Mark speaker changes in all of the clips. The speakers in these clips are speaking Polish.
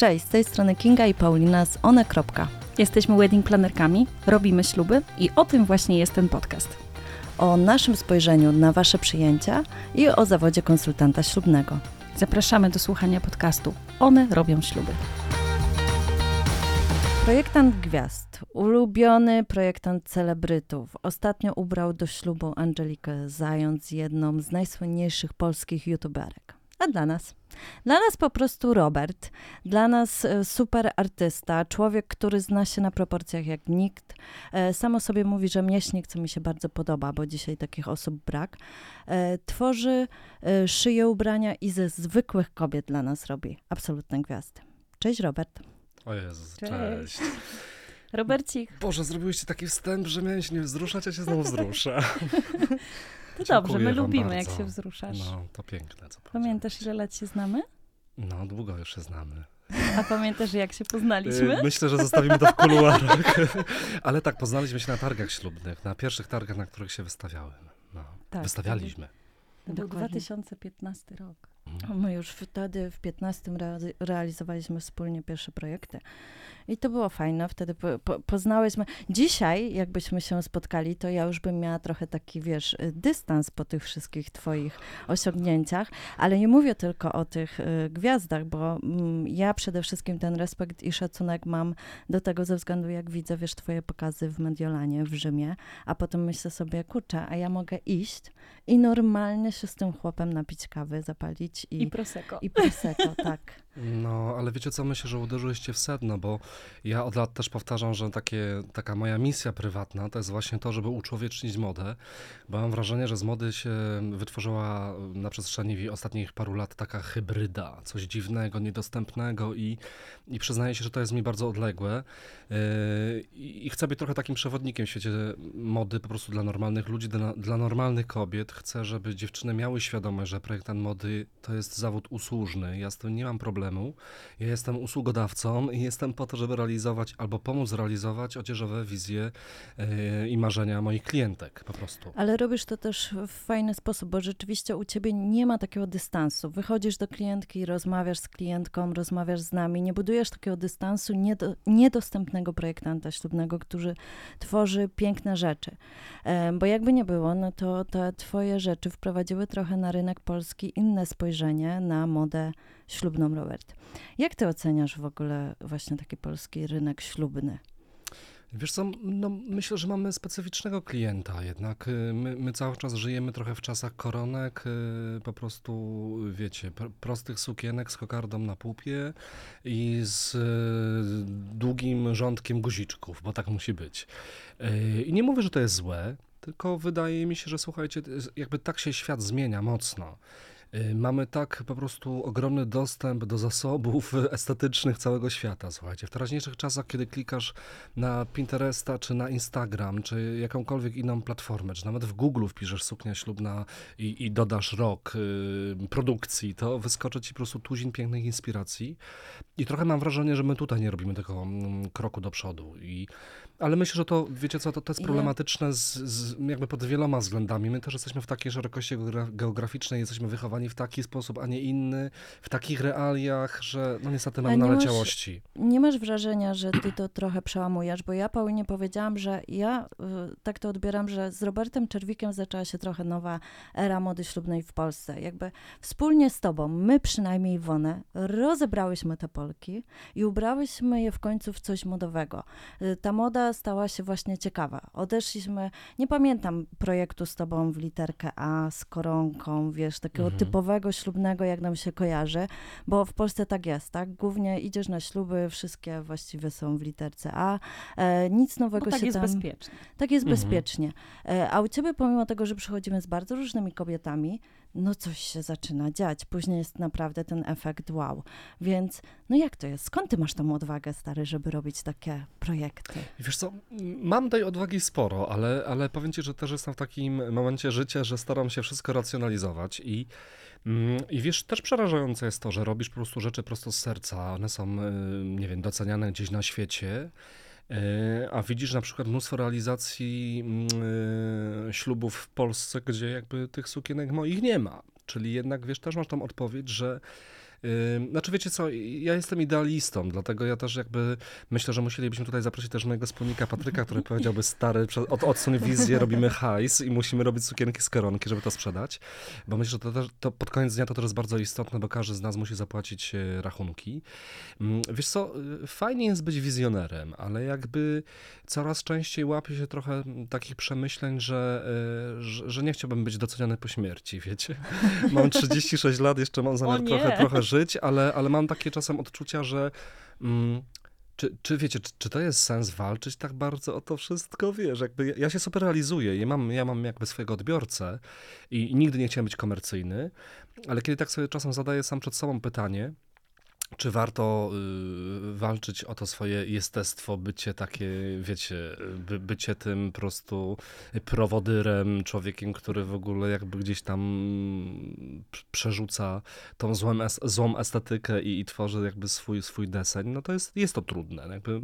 Speaker 1: Cześć, z tej strony Kinga i Paulina z one.
Speaker 2: Jesteśmy wedding planerkami, robimy śluby i o tym właśnie jest ten podcast.
Speaker 1: O naszym spojrzeniu na Wasze przyjęcia i o zawodzie konsultanta ślubnego.
Speaker 2: Zapraszamy do słuchania podcastu One robią śluby.
Speaker 1: Projektant gwiazd, ulubiony projektant celebrytów, ostatnio ubrał do ślubu Angelikę Zając, jedną z najsłynniejszych polskich youtuberek. A dla nas? Dla nas po prostu Robert, dla nas e, super artysta, człowiek, który zna się na proporcjach jak nikt. E, Samo sobie mówi, że mieśnik, co mi się bardzo podoba, bo dzisiaj takich osób brak. E, Tworzy, szyje ubrania i ze zwykłych kobiet dla nas robi absolutne gwiazdy. Cześć Robert.
Speaker 3: O Jezus,
Speaker 2: Cześć.
Speaker 3: cześć.
Speaker 2: Robercik,
Speaker 3: Boże, zrobiłeś taki wstęp, że miałem się nie wzruszać, a się znowu wzruszę.
Speaker 2: to dobrze, my lubimy jak
Speaker 3: bardzo.
Speaker 2: się wzruszasz.
Speaker 3: No, to piękne, co
Speaker 2: Pamiętasz ile lat się znamy?
Speaker 3: No, długo już się znamy.
Speaker 2: A pamiętasz jak się poznaliśmy?
Speaker 3: Y, Myślę, że zostawimy to w kuluarach. Ale tak, poznaliśmy się na targach ślubnych, na pierwszych targach, na których się wystawiałem. No,
Speaker 2: Tak,
Speaker 3: wystawialiśmy.
Speaker 2: To był
Speaker 1: Dokładnie.
Speaker 2: 2015 rok.
Speaker 3: Mhm.
Speaker 1: My już wtedy w 15 re- realizowaliśmy wspólnie pierwsze projekty. I to było fajne, wtedy po, po, poznałyśmy. Dzisiaj, jakbyśmy się spotkali, to ja już bym miała trochę taki, wiesz, y, dystans po tych wszystkich twoich osiągnięciach, ale nie mówię tylko o tych y, gwiazdach, bo mm, ja przede wszystkim ten respekt i szacunek mam do tego ze względu, jak widzę, wiesz, twoje pokazy w Mediolanie, w Rzymie, a potem myślę sobie, kurczę, a ja mogę iść i normalnie się z tym chłopem napić kawy, zapalić i,
Speaker 2: I Prosecco.
Speaker 1: i prosecco, tak.
Speaker 3: No, ale wiecie co, myślę, że uderzyliście w sedno, bo ja od lat też powtarzam, że takie, taka moja misja prywatna to jest właśnie to, żeby uczłowiecznić modę, bo mam wrażenie, że z mody się wytworzyła na przestrzeni ostatnich paru lat taka hybryda, coś dziwnego, niedostępnego i, i przyznaję się, że to jest mi bardzo odległe Yy, i chcę być trochę takim przewodnikiem w świecie mody po prostu dla normalnych ludzi, dla, dla normalnych kobiet. Chcę, żeby dziewczyny miały świadomość, że projektant mody to jest zawód usłużny. Ja z tym nie mam problemu. Ja jestem usługodawcą i jestem po to, żeby realizować albo pomóc realizować odzieżowe wizje yy, i marzenia moich klientek po prostu.
Speaker 1: Ale robisz to też w fajny sposób, bo rzeczywiście u ciebie nie ma takiego dystansu. Wychodzisz do klientki, rozmawiasz z klientką, rozmawiasz z nami, nie budujesz takiego dystansu niedo, niedostępnego projektanta ślubnego, który tworzy piękne rzeczy. E, Bo jakby nie było, no to te twoje rzeczy wprowadziły trochę na rynek polski inne spojrzenie na modę ślubną, Robert. Jak ty oceniasz w ogóle właśnie taki polski rynek ślubny?
Speaker 3: Wiesz co, no myślę, że mamy specyficznego klienta jednak. y, My, my cały czas żyjemy trochę w czasach koronek, y, po prostu, wiecie, pr- prostych sukienek z kokardą na pupie i z y, długim rządkiem guziczków, bo tak musi być. I nie mówię, że to jest złe, tylko wydaje mi się, że słuchajcie, jakby tak się świat zmienia mocno. Y, Mamy tak po prostu ogromny dostęp do zasobów estetycznych całego świata. Słuchajcie, w teraźniejszych czasach, kiedy klikasz na Pinteresta, czy na Instagram, czy jakąkolwiek inną platformę, czy nawet w Google wpiszesz suknia ślubna i, i dodasz rok y, produkcji, to wyskoczy ci po prostu tuzin pięknych inspiracji. I trochę mam wrażenie, że my tutaj nie robimy tego mm, kroku do przodu. I, ale myślę, że to, wiecie co, to, to jest problematyczne z, z, jakby pod wieloma względami. My też jesteśmy w takiej szerokości geogra- geograficznej, jesteśmy wychowani w taki sposób, a nie inny, w takich realiach, że no niestety mamy
Speaker 1: nie masz-
Speaker 3: naleciałości.
Speaker 1: Nie masz wrażenia, że ty to trochę przełamujesz, bo ja Paulinie powiedziałam, że ja y, tak to odbieram, że z Robertem Czerwikiem zaczęła się trochę nowa era mody ślubnej w Polsce. Jakby wspólnie z tobą, my przynajmniej Iwonę, rozebrałyśmy te Polki i ubrałyśmy je w końcu w coś modowego. Y, Ta moda stała się właśnie ciekawa. Odeszliśmy, nie pamiętam projektu z tobą w literkę A, z koronką, wiesz, takiego
Speaker 3: Mhm.
Speaker 1: typowego ślubnego, jak nam się kojarzy, bo w Polsce tak jest, tak? Głównie idziesz na śluby, wszystkie właściwie są w literce A. E, nic nowego
Speaker 2: Bo tak
Speaker 1: się
Speaker 2: jest
Speaker 1: tam...
Speaker 2: bezpiecznie.
Speaker 1: Tak jest
Speaker 3: Mhm.
Speaker 1: bezpiecznie. E, a u ciebie, pomimo tego, że przychodzimy z bardzo różnymi kobietami, no coś się zaczyna dziać. Później jest naprawdę ten efekt wow. Więc, no jak to jest? Skąd ty masz tą odwagę, stary, żeby robić takie projekty?
Speaker 3: Wiesz co, mam tej odwagi sporo, ale, ale powiem ci, że też jestem w takim momencie życia, że staram się wszystko racjonalizować i, mm, i wiesz, też przerażające jest to, że robisz po prostu rzeczy prosto z serca, one są, y, nie wiem, doceniane gdzieś na świecie, a widzisz na przykład mnóstwo realizacji mm, y, ślubów w Polsce, gdzie jakby tych sukienek moich nie ma. Czyli jednak, wiesz, też masz tam odpowiedź, że Znaczy wiecie co, ja jestem idealistą, dlatego ja też jakby myślę, że musielibyśmy tutaj zaprosić też mojego wspólnika Patryka, który powiedziałby stary, od, odsuń wizję, robimy hajs i musimy robić sukienki z koronki, żeby to sprzedać, bo myślę, że to, też, to pod koniec dnia to też jest bardzo istotne, bo każdy z nas musi zapłacić e, rachunki. Wiesz co, y, fajnie jest być wizjonerem, ale jakby coraz częściej łapię się trochę takich przemyśleń, że, y, że, że nie chciałbym być doceniony po śmierci, wiecie. Mam 36 lat, jeszcze mam zamiar trochę, trochę żyć, ale, ale mam takie czasem odczucia, że mm, czy, czy wiecie, czy, czy to jest sens walczyć tak bardzo o to wszystko? Wiesz, jakby ja, ja się super realizuję, ja mam, ja mam jakby swojego odbiorcę i, i nigdy nie chciałem być komercyjny, ale kiedy tak sobie czasem zadaję sam przed sobą pytanie, czy warto y, walczyć o to swoje jestestwo, bycie takie, wiecie, by, bycie tym po prostu prowodyrem, człowiekiem, który w ogóle jakby gdzieś tam prz- przerzuca tą złą, złą estetykę i, i tworzy jakby swój, swój deseń, no to jest, jest to trudne. Jakby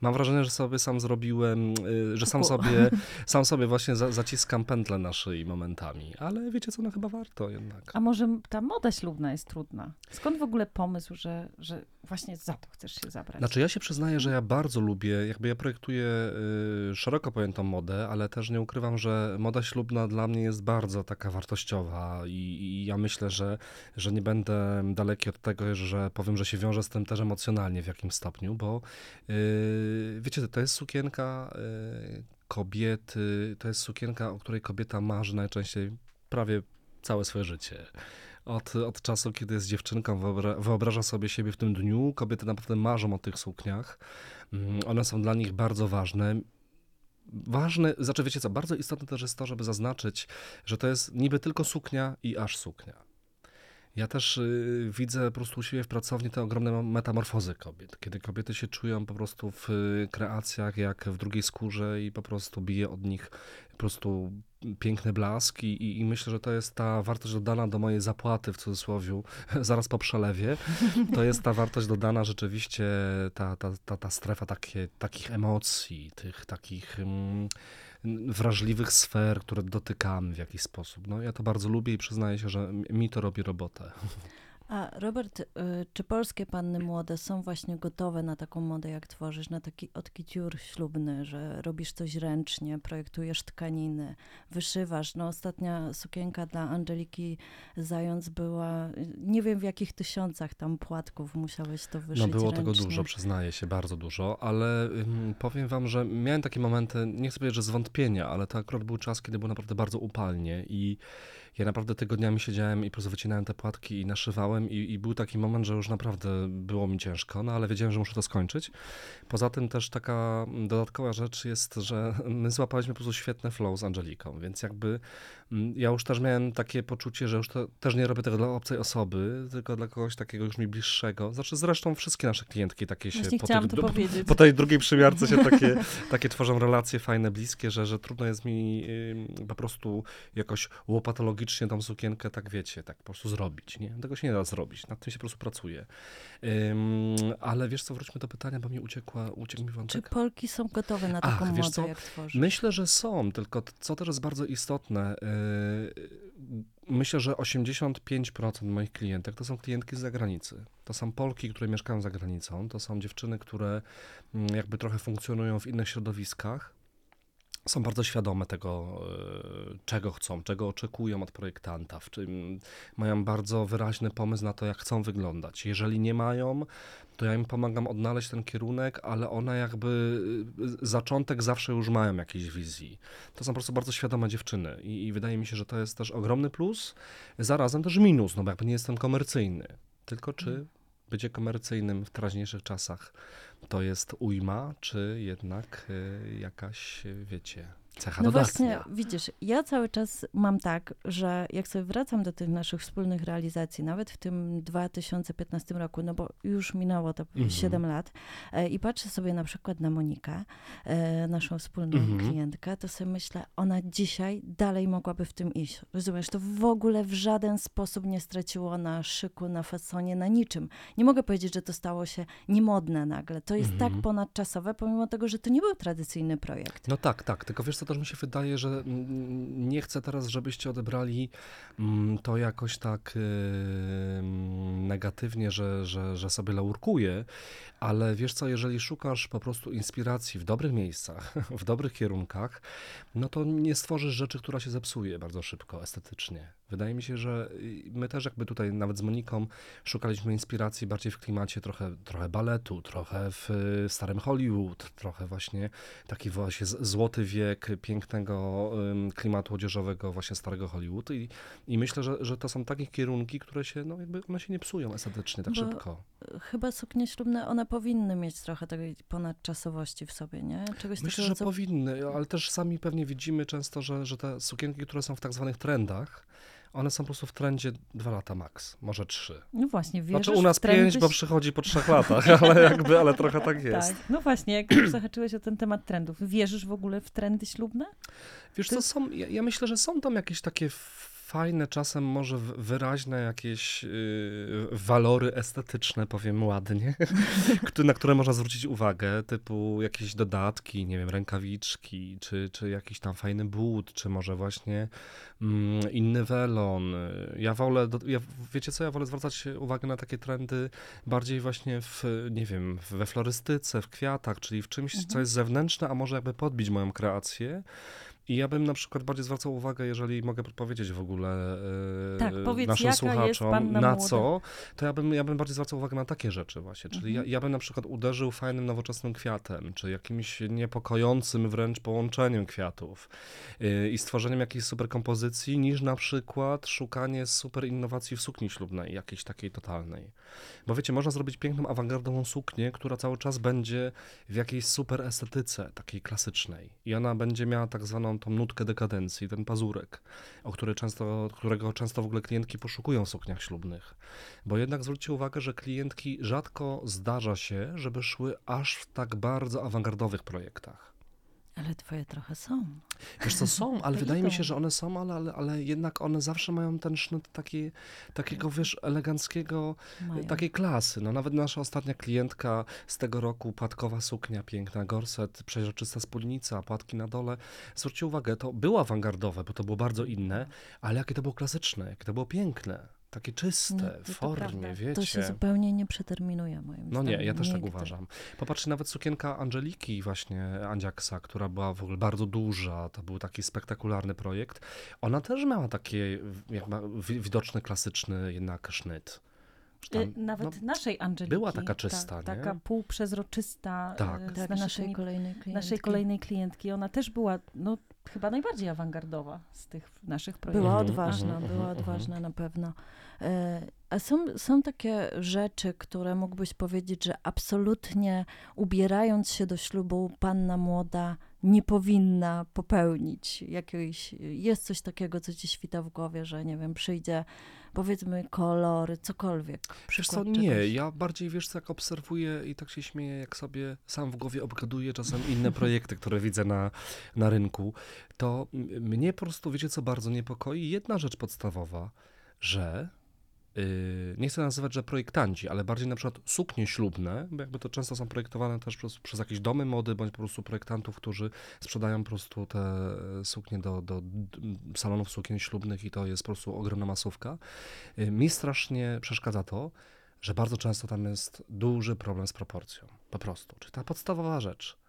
Speaker 3: mam wrażenie, że sobie sam zrobiłem, y, że sam sobie, sam sobie właśnie za, zaciskam pętlę na szyi momentami, ale wiecie co, no chyba warto jednak.
Speaker 2: A może ta moda ślubna jest trudna? Skąd w ogóle pomysł, że, że właśnie za to chcesz się zabrać?
Speaker 3: Znaczy ja się przyznaję, że ja bardzo lubię, jakby ja projektuję y, szeroko pojętą modę, ale też nie ukrywam, że moda ślubna dla mnie jest bardzo taka wartościowa i, i ja myślę, że, że nie będę daleki od tego, że powiem, że się wiąże z tym też emocjonalnie w jakimś stopniu, bo y, wiecie, to jest sukienka y, kobiety, to jest sukienka, o której kobieta marzy najczęściej prawie całe swoje życie. Od, od czasu, kiedy jest dziewczynką, wyobra wyobraża sobie siebie w tym dniu. Kobiety naprawdę marzą o tych sukniach. Mm, One są dla nich bardzo ważne. Ważne, znaczy wiecie co, bardzo istotne też jest to, żeby zaznaczyć, że to jest niby tylko suknia i aż suknia. Ja też y, widzę po prostu u siebie w pracowni te ogromne metamorfozy kobiet, kiedy kobiety się czują po prostu w y, kreacjach jak w drugiej skórze i po prostu bije od nich po prostu piękny blask i, i, i myślę, że to jest ta wartość dodana do mojej zapłaty w cudzysłowie zaraz po przelewie. To jest ta wartość dodana rzeczywiście, ta, ta, ta, ta strefa takie, takich emocji, tych takich mm, wrażliwych sfer, które dotykamy w jakiś sposób. No ja to bardzo lubię i przyznaję się, że mi to robi robotę.
Speaker 1: A Robert, y, czy polskie panny młode są właśnie gotowe na taką modę, jak tworzysz, na taki odkiciur ślubny, że robisz coś ręcznie, projektujesz tkaniny, wyszywasz? No ostatnia sukienka dla Angeliki Zając była, y, nie wiem w jakich tysiącach tam płatków musiałeś to wyszyć
Speaker 3: No było
Speaker 1: ręcznie.
Speaker 3: tego dużo, przyznaję się, bardzo dużo, ale powiem wam, że miałem takie momenty, nie chcę powiedzieć, że zwątpienia, ale to akurat był czas, kiedy było naprawdę bardzo upalnie i ja naprawdę tygodniami siedziałem i po prostu wycinałem te płatki i naszywałem i, i był taki moment, że już naprawdę było mi ciężko, no ale wiedziałem, że muszę to skończyć. Poza tym też taka dodatkowa rzecz jest, że my złapaliśmy po prostu świetne flow z Angeliką, więc jakby mm, ja już też miałem takie poczucie, że już to, też nie robię tego dla obcej osoby, tylko dla kogoś takiego już mi bliższego. Znaczy zresztą wszystkie nasze klientki takie się po
Speaker 2: to powiedzieć.
Speaker 3: po tej drugiej przymiarce się takie, takie tworzą relacje fajne, bliskie, że, że trudno jest mi po prostu jakoś łopatologicznie tą sukienkę, tak wiecie, tak po prostu zrobić, nie? Tego się nie da zrobić, nad tym się po prostu pracuje. Ym, ale wiesz co, wróćmy do pytania, bo mi uciekła, uciekł mi
Speaker 1: Czy
Speaker 3: wątek.
Speaker 1: Polki są gotowe na
Speaker 3: Ach,
Speaker 1: taką
Speaker 3: wiesz
Speaker 1: modę, jak tworzysz?
Speaker 3: Myślę, że są, tylko co też jest bardzo istotne, yy, myślę, że 85% moich klientek to są klientki z zagranicy. To są Polki, które mieszkają za granicą, to są dziewczyny, które mm, jakby trochę funkcjonują w innych środowiskach. Są bardzo świadome tego, yy, czego chcą, czego oczekują od projektanta, w czym mają bardzo wyraźny pomysł na to, jak chcą wyglądać. Jeżeli nie mają, to ja im pomagam odnaleźć ten kierunek, ale one jakby y, zaczątek zawsze już mają jakiejś wizji. To są po prostu bardzo świadome dziewczyny i, i wydaje mi się, że to jest też ogromny plus, zarazem też minus, no bo jakby nie jestem komercyjny. Tylko czy bycie komercyjnym w teraźniejszych czasach to jest ujma, czy jednak y, jakaś, y, wiecie, cecha
Speaker 1: No
Speaker 3: dodatnia?
Speaker 1: właśnie, widzisz, ja cały czas mam tak, że jak sobie wracam do tych naszych wspólnych realizacji, nawet w tym 2015 roku, no bo już minęło to
Speaker 3: Mhm.
Speaker 1: 7 lat, e, i patrzę sobie na przykład na Monikę, e, naszą wspólną
Speaker 3: Mhm.
Speaker 1: klientkę, to sobie myślę, ona dzisiaj dalej mogłaby w tym iść. Rozumiesz, to w ogóle w żaden sposób nie straciło na szyku, na fasonie, na niczym. Nie mogę powiedzieć, że to stało się niemodne nagle. To jest
Speaker 3: Mhm.
Speaker 1: tak ponadczasowe, pomimo tego, że to nie był tradycyjny projekt.
Speaker 3: No tak, tak, tylko wiesz co, też mi się wydaje, że nie chcę teraz, żebyście odebrali mm, to jakoś tak y, mm, negatywnie, że, że, że sobie laurkuję, ale wiesz co, jeżeli szukasz po prostu inspiracji w dobrych miejscach, w dobrych kierunkach, no to nie stworzysz rzeczy, która się zepsuje bardzo szybko estetycznie. Wydaje mi się, że y, my też jakby tutaj nawet z Moniką szukaliśmy inspiracji bardziej w klimacie trochę, trochę baletu, trochę w y, starym Hollywood, trochę właśnie taki właśnie złoty wiek pięknego klimatu odzieżowego właśnie starego Hollywood i, i myślę, że, że to są takie kierunki, które się, no jakby one się nie psują estetycznie tak
Speaker 1: Bo-
Speaker 3: szybko.
Speaker 1: Chyba suknie ślubne, one powinny mieć trochę tej ponadczasowości w sobie, nie? Czegoś
Speaker 3: Myślę, że
Speaker 1: co...
Speaker 3: powinny, ale też sami pewnie widzimy często, że, że te sukienki, które są w tak zwanych trendach, one są po prostu w trendzie dwa lata max, może trzy.
Speaker 2: No właśnie, wierzysz
Speaker 3: Znaczy u nas
Speaker 2: trendy
Speaker 3: pięć, bo przychodzi po trzech latach, ale jakby, ale trochę tak jest.
Speaker 2: Tak, no właśnie, jak już zahaczyłeś o ten temat trendów, wierzysz w ogóle w trendy ślubne?
Speaker 3: Wiesz co, są, ja, ja myślę, że są tam jakieś takie fajne, czasem może wyraźne jakieś yy, walory estetyczne, powiem ładnie, na które można zwrócić uwagę, typu jakieś dodatki, nie wiem, rękawiczki, czy, czy jakiś tam fajny but, czy może właśnie mm, inny welon. Ja wolę, do, ja, wiecie co, ja wolę zwracać uwagę na takie trendy bardziej właśnie w, nie wiem, we florystyce, w kwiatach, czyli w czymś, co
Speaker 2: Mhm.
Speaker 3: jest zewnętrzne, a może jakby podbić moją kreację. I ja bym na przykład bardziej zwracał uwagę, jeżeli mogę podpowiedzieć w ogóle e,
Speaker 2: Tak, powiedz,
Speaker 3: naszym słuchaczom, na
Speaker 2: młoda?
Speaker 3: co, to ja bym, ja bym bardziej zwracał uwagę na takie rzeczy właśnie. Czyli
Speaker 2: Mhm.
Speaker 3: ja, ja bym na przykład uderzył fajnym, nowoczesnym kwiatem, czy jakimś niepokojącym wręcz połączeniem kwiatów yy, i stworzeniem jakiejś super kompozycji, niż na przykład szukanie super innowacji w sukni ślubnej, jakiejś takiej totalnej. Bo wiecie, można zrobić piękną, awangardową suknię, która cały czas będzie w jakiejś super estetyce, takiej klasycznej. I ona będzie miała tak zwaną tą nutkę dekadencji, ten pazurek, o który często, którego często w ogóle klientki poszukują w sukniach ślubnych. Bo jednak zwróćcie uwagę, że klientki rzadko zdarza się, żeby szły aż w tak bardzo awangardowych projektach.
Speaker 1: Ale twoje trochę są.
Speaker 3: Wiesz co, są, ale
Speaker 2: To
Speaker 3: wydaje mi
Speaker 2: idą.
Speaker 3: się, że one są, ale, ale, ale jednak one zawsze mają ten sznyt taki, takiego, wiesz, eleganckiego,
Speaker 1: Mają.
Speaker 3: takiej klasy. No nawet nasza ostatnia klientka z tego roku, płatkowa suknia, piękna, gorset, przeźroczysta spódnica, płatki na dole. Zwróćcie uwagę, to było awangardowe, bo to było bardzo inne, ale jakie to było klasyczne, jakie to było piękne, takie czyste,
Speaker 1: Nie,
Speaker 3: w formie, wiecie.
Speaker 1: To się zupełnie nie przeterminuje, moim
Speaker 3: No
Speaker 1: zdaniem.
Speaker 3: nie, ja też tak uważam. Popatrzcie, nawet sukienka Angeliki właśnie, Andziaksa, która była w ogóle bardzo duża, to był taki spektakularny projekt. Ona też miała wi- widoczny, klasyczny jednak sznyt. Tam,
Speaker 2: Y, Nawet
Speaker 3: no,
Speaker 2: naszej Angeliki.
Speaker 3: była taka czysta,
Speaker 2: tak,
Speaker 3: nie?
Speaker 2: Taka półprzezroczysta.
Speaker 3: Tak.
Speaker 2: y, z
Speaker 1: Tak,
Speaker 2: naszymi-
Speaker 1: naszej kolejnej klientki.
Speaker 2: naszej kolejnej klientki. Ona też była, no, chyba najbardziej awangardowa z tych naszych projektów.
Speaker 1: Była
Speaker 3: Mhm,
Speaker 1: odważna,
Speaker 3: mhm,
Speaker 1: była
Speaker 3: mhm,
Speaker 1: odważna na pewno. E, A są, są takie rzeczy, które mógłbyś powiedzieć, że absolutnie ubierając się do ślubu, panna młoda nie powinna popełnić jakiejś. Jest coś takiego, co ci świta w głowie, że nie wiem, przyjdzie powiedzmy kolor, cokolwiek. Przykład
Speaker 3: co, nie,
Speaker 1: czegoś.
Speaker 3: ja bardziej, wiesz co, jak obserwuję i tak się śmieję, jak sobie sam w głowie obgaduję czasem inne projekty, które widzę na, na rynku, to mnie po prostu, wiecie co, bardzo niepokoi jedna rzecz podstawowa, że nie chcę nazywać, że projektanci, ale bardziej na przykład suknie ślubne, bo jakby to często są projektowane też przez, przez jakieś domy mody, bądź po prostu projektantów, którzy sprzedają po prostu te suknie do, do salonów sukien ślubnych i to jest po prostu ogromna masówka. Y, Mi strasznie przeszkadza to, że bardzo często tam jest duży problem z proporcją. Po prostu. Czyli ta podstawowa rzecz.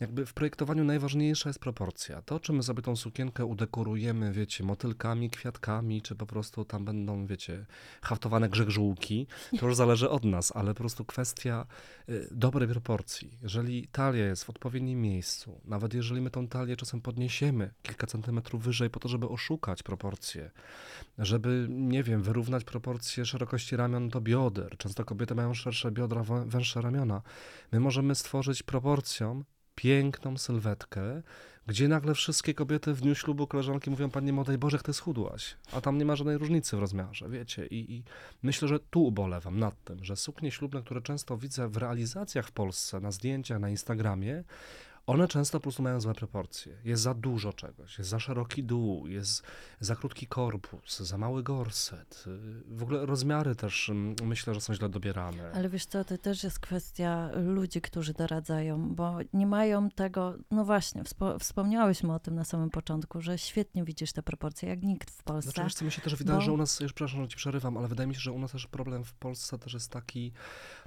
Speaker 3: Jakby w projektowaniu najważniejsza jest proporcja. To, czy my sobie tą sukienkę udekorujemy, wiecie, motylkami, kwiatkami, czy po prostu tam będą, wiecie, haftowane grzegżółki, to już zależy od nas, ale po prostu kwestia y, dobrej proporcji. Jeżeli talia jest w odpowiednim miejscu, nawet jeżeli my tą talię czasem podniesiemy kilka centymetrów wyżej po to, żeby oszukać proporcje, żeby, nie wiem, wyrównać proporcje szerokości ramion do bioder. Często kobiety mają szersze biodra, węższe ramiona. My możemy stworzyć proporcją piękną sylwetkę, gdzie nagle wszystkie kobiety w dniu ślubu koleżanki mówią, Pani młodej Boże, jak ty schudłaś. A tam nie ma żadnej różnicy w rozmiarze, wiecie. I, I myślę, że tu ubolewam nad tym, że suknie ślubne, które często widzę w realizacjach w Polsce, na zdjęciach, na Instagramie, one często po prostu mają złe proporcje. Jest za dużo czegoś, jest za szeroki dół, jest za krótki korpus, za mały gorset. W ogóle rozmiary też mm, myślę, że są źle dobierane.
Speaker 1: Ale wiesz co, to też jest kwestia ludzi, którzy doradzają, bo nie mają tego, no właśnie, wspo wspomniałyśmy o tym na samym początku, że świetnie widzisz te proporcje, jak nikt w Polsce.
Speaker 3: Znaczy, wiesz co, mi się też wydaje,
Speaker 1: bo-
Speaker 3: że u nas, już przepraszam, że ci przerywam, ale wydaje mi się, że u nas też problem w Polsce też jest taki,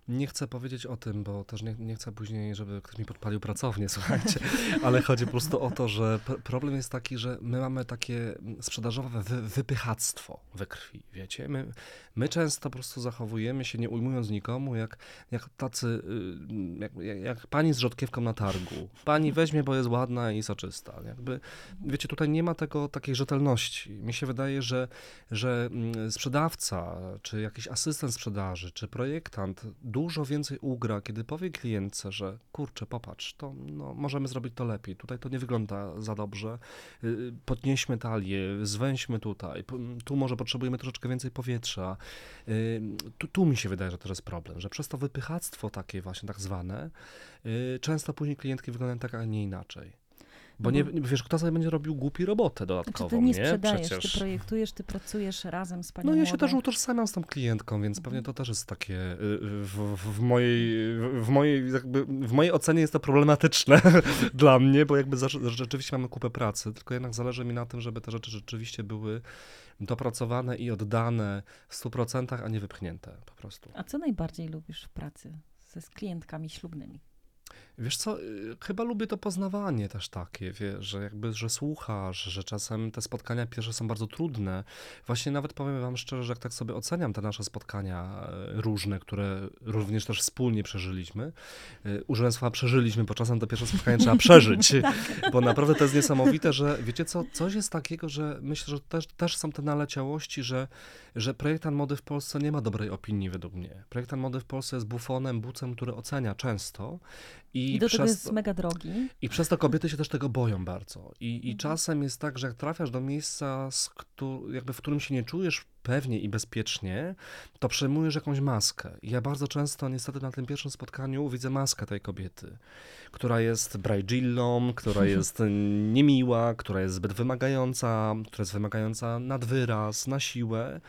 Speaker 3: nie chcę powiedzieć o tym, bo też nie, nie chcę później, żeby ktoś mi podpalił pracownię, słuchajcie, ale chodzi po prostu o to, że pr- problem jest taki, że my mamy takie mm, sprzedażowe wy, wypychactwo we krwi, wiecie, my, my często po prostu zachowujemy się, nie ujmując nikomu, jak, jak tacy, y, jak, jak, jak pani z rzodkiewką na targu. Pani weźmie, bo jest ładna i soczysta. Jakby, wiecie, tutaj nie ma tego, takiej rzetelności. Mi się wydaje, że, że mm, sprzedawca, czy jakiś asystent sprzedaży, czy projektant dużo więcej ugra, kiedy powie klientce, że kurczę, popatrz, to no, możemy zrobić to lepiej, tutaj to nie wygląda za dobrze, y, podnieśmy talię, zwęźmy tutaj, tu może potrzebujemy troszeczkę więcej powietrza. Y, Tu, tu mi się wydaje, że to jest problem, że przez to wypychactwo takie właśnie tak zwane, y, często później klientki wyglądają tak, a nie inaczej. Bo nie, wiesz, kto sobie będzie robił głupi robotę
Speaker 2: Znaczy
Speaker 3: dodatkową,
Speaker 2: ty nie sprzedajesz,
Speaker 3: Przecież.
Speaker 2: ty projektujesz, ty pracujesz razem z panią
Speaker 3: No ja się
Speaker 2: młodą.
Speaker 3: też utożsamiam z tą klientką, więc pewnie to też jest takie y, w, w, mojej, w- w mojej jakby, w mojej ocenie jest to problematyczne dla mnie, bo jakby za, rzeczywiście mamy kupę pracy, tylko jednak zależy mi na tym, żeby te rzeczy rzeczywiście były dopracowane i oddane w 100%, a nie wypchnięte po prostu.
Speaker 2: A co najbardziej lubisz w pracy ze z klientkami ślubnymi?
Speaker 3: Wiesz co, y, chyba lubię to poznawanie też takie, wiesz, że jakby, że słuchasz, że czasem te spotkania pierwsze są bardzo trudne. Właśnie nawet powiem wam szczerze, że jak tak sobie oceniam te nasze spotkania e, różne, które również też wspólnie przeżyliśmy, y, użyłem słowa przeżyliśmy, bo czasem to pierwsze spotkanie trzeba przeżyć, bo naprawdę to jest niesamowite, że wiecie co, coś jest takiego, że myślę, że też, też są te naleciałości, że, że projektant mody w Polsce nie ma dobrej opinii według mnie. Projektant mody w Polsce jest bufonem, bucem, który ocenia często i,
Speaker 2: I, do tego
Speaker 3: przez
Speaker 2: jest mega drogi.
Speaker 3: i przez to kobiety się też tego boją bardzo. I, i
Speaker 2: Mhm.
Speaker 3: czasem jest tak, że jak trafiasz do miejsca, z któ- jakby w którym się nie czujesz pewnie i bezpiecznie, to przejmujesz jakąś maskę. I ja bardzo często niestety na tym pierwszym spotkaniu widzę maskę tej kobiety, która jest brajdzillą, która jest niemiła, która jest zbyt wymagająca, która jest wymagająca nad wyraz, na siłę.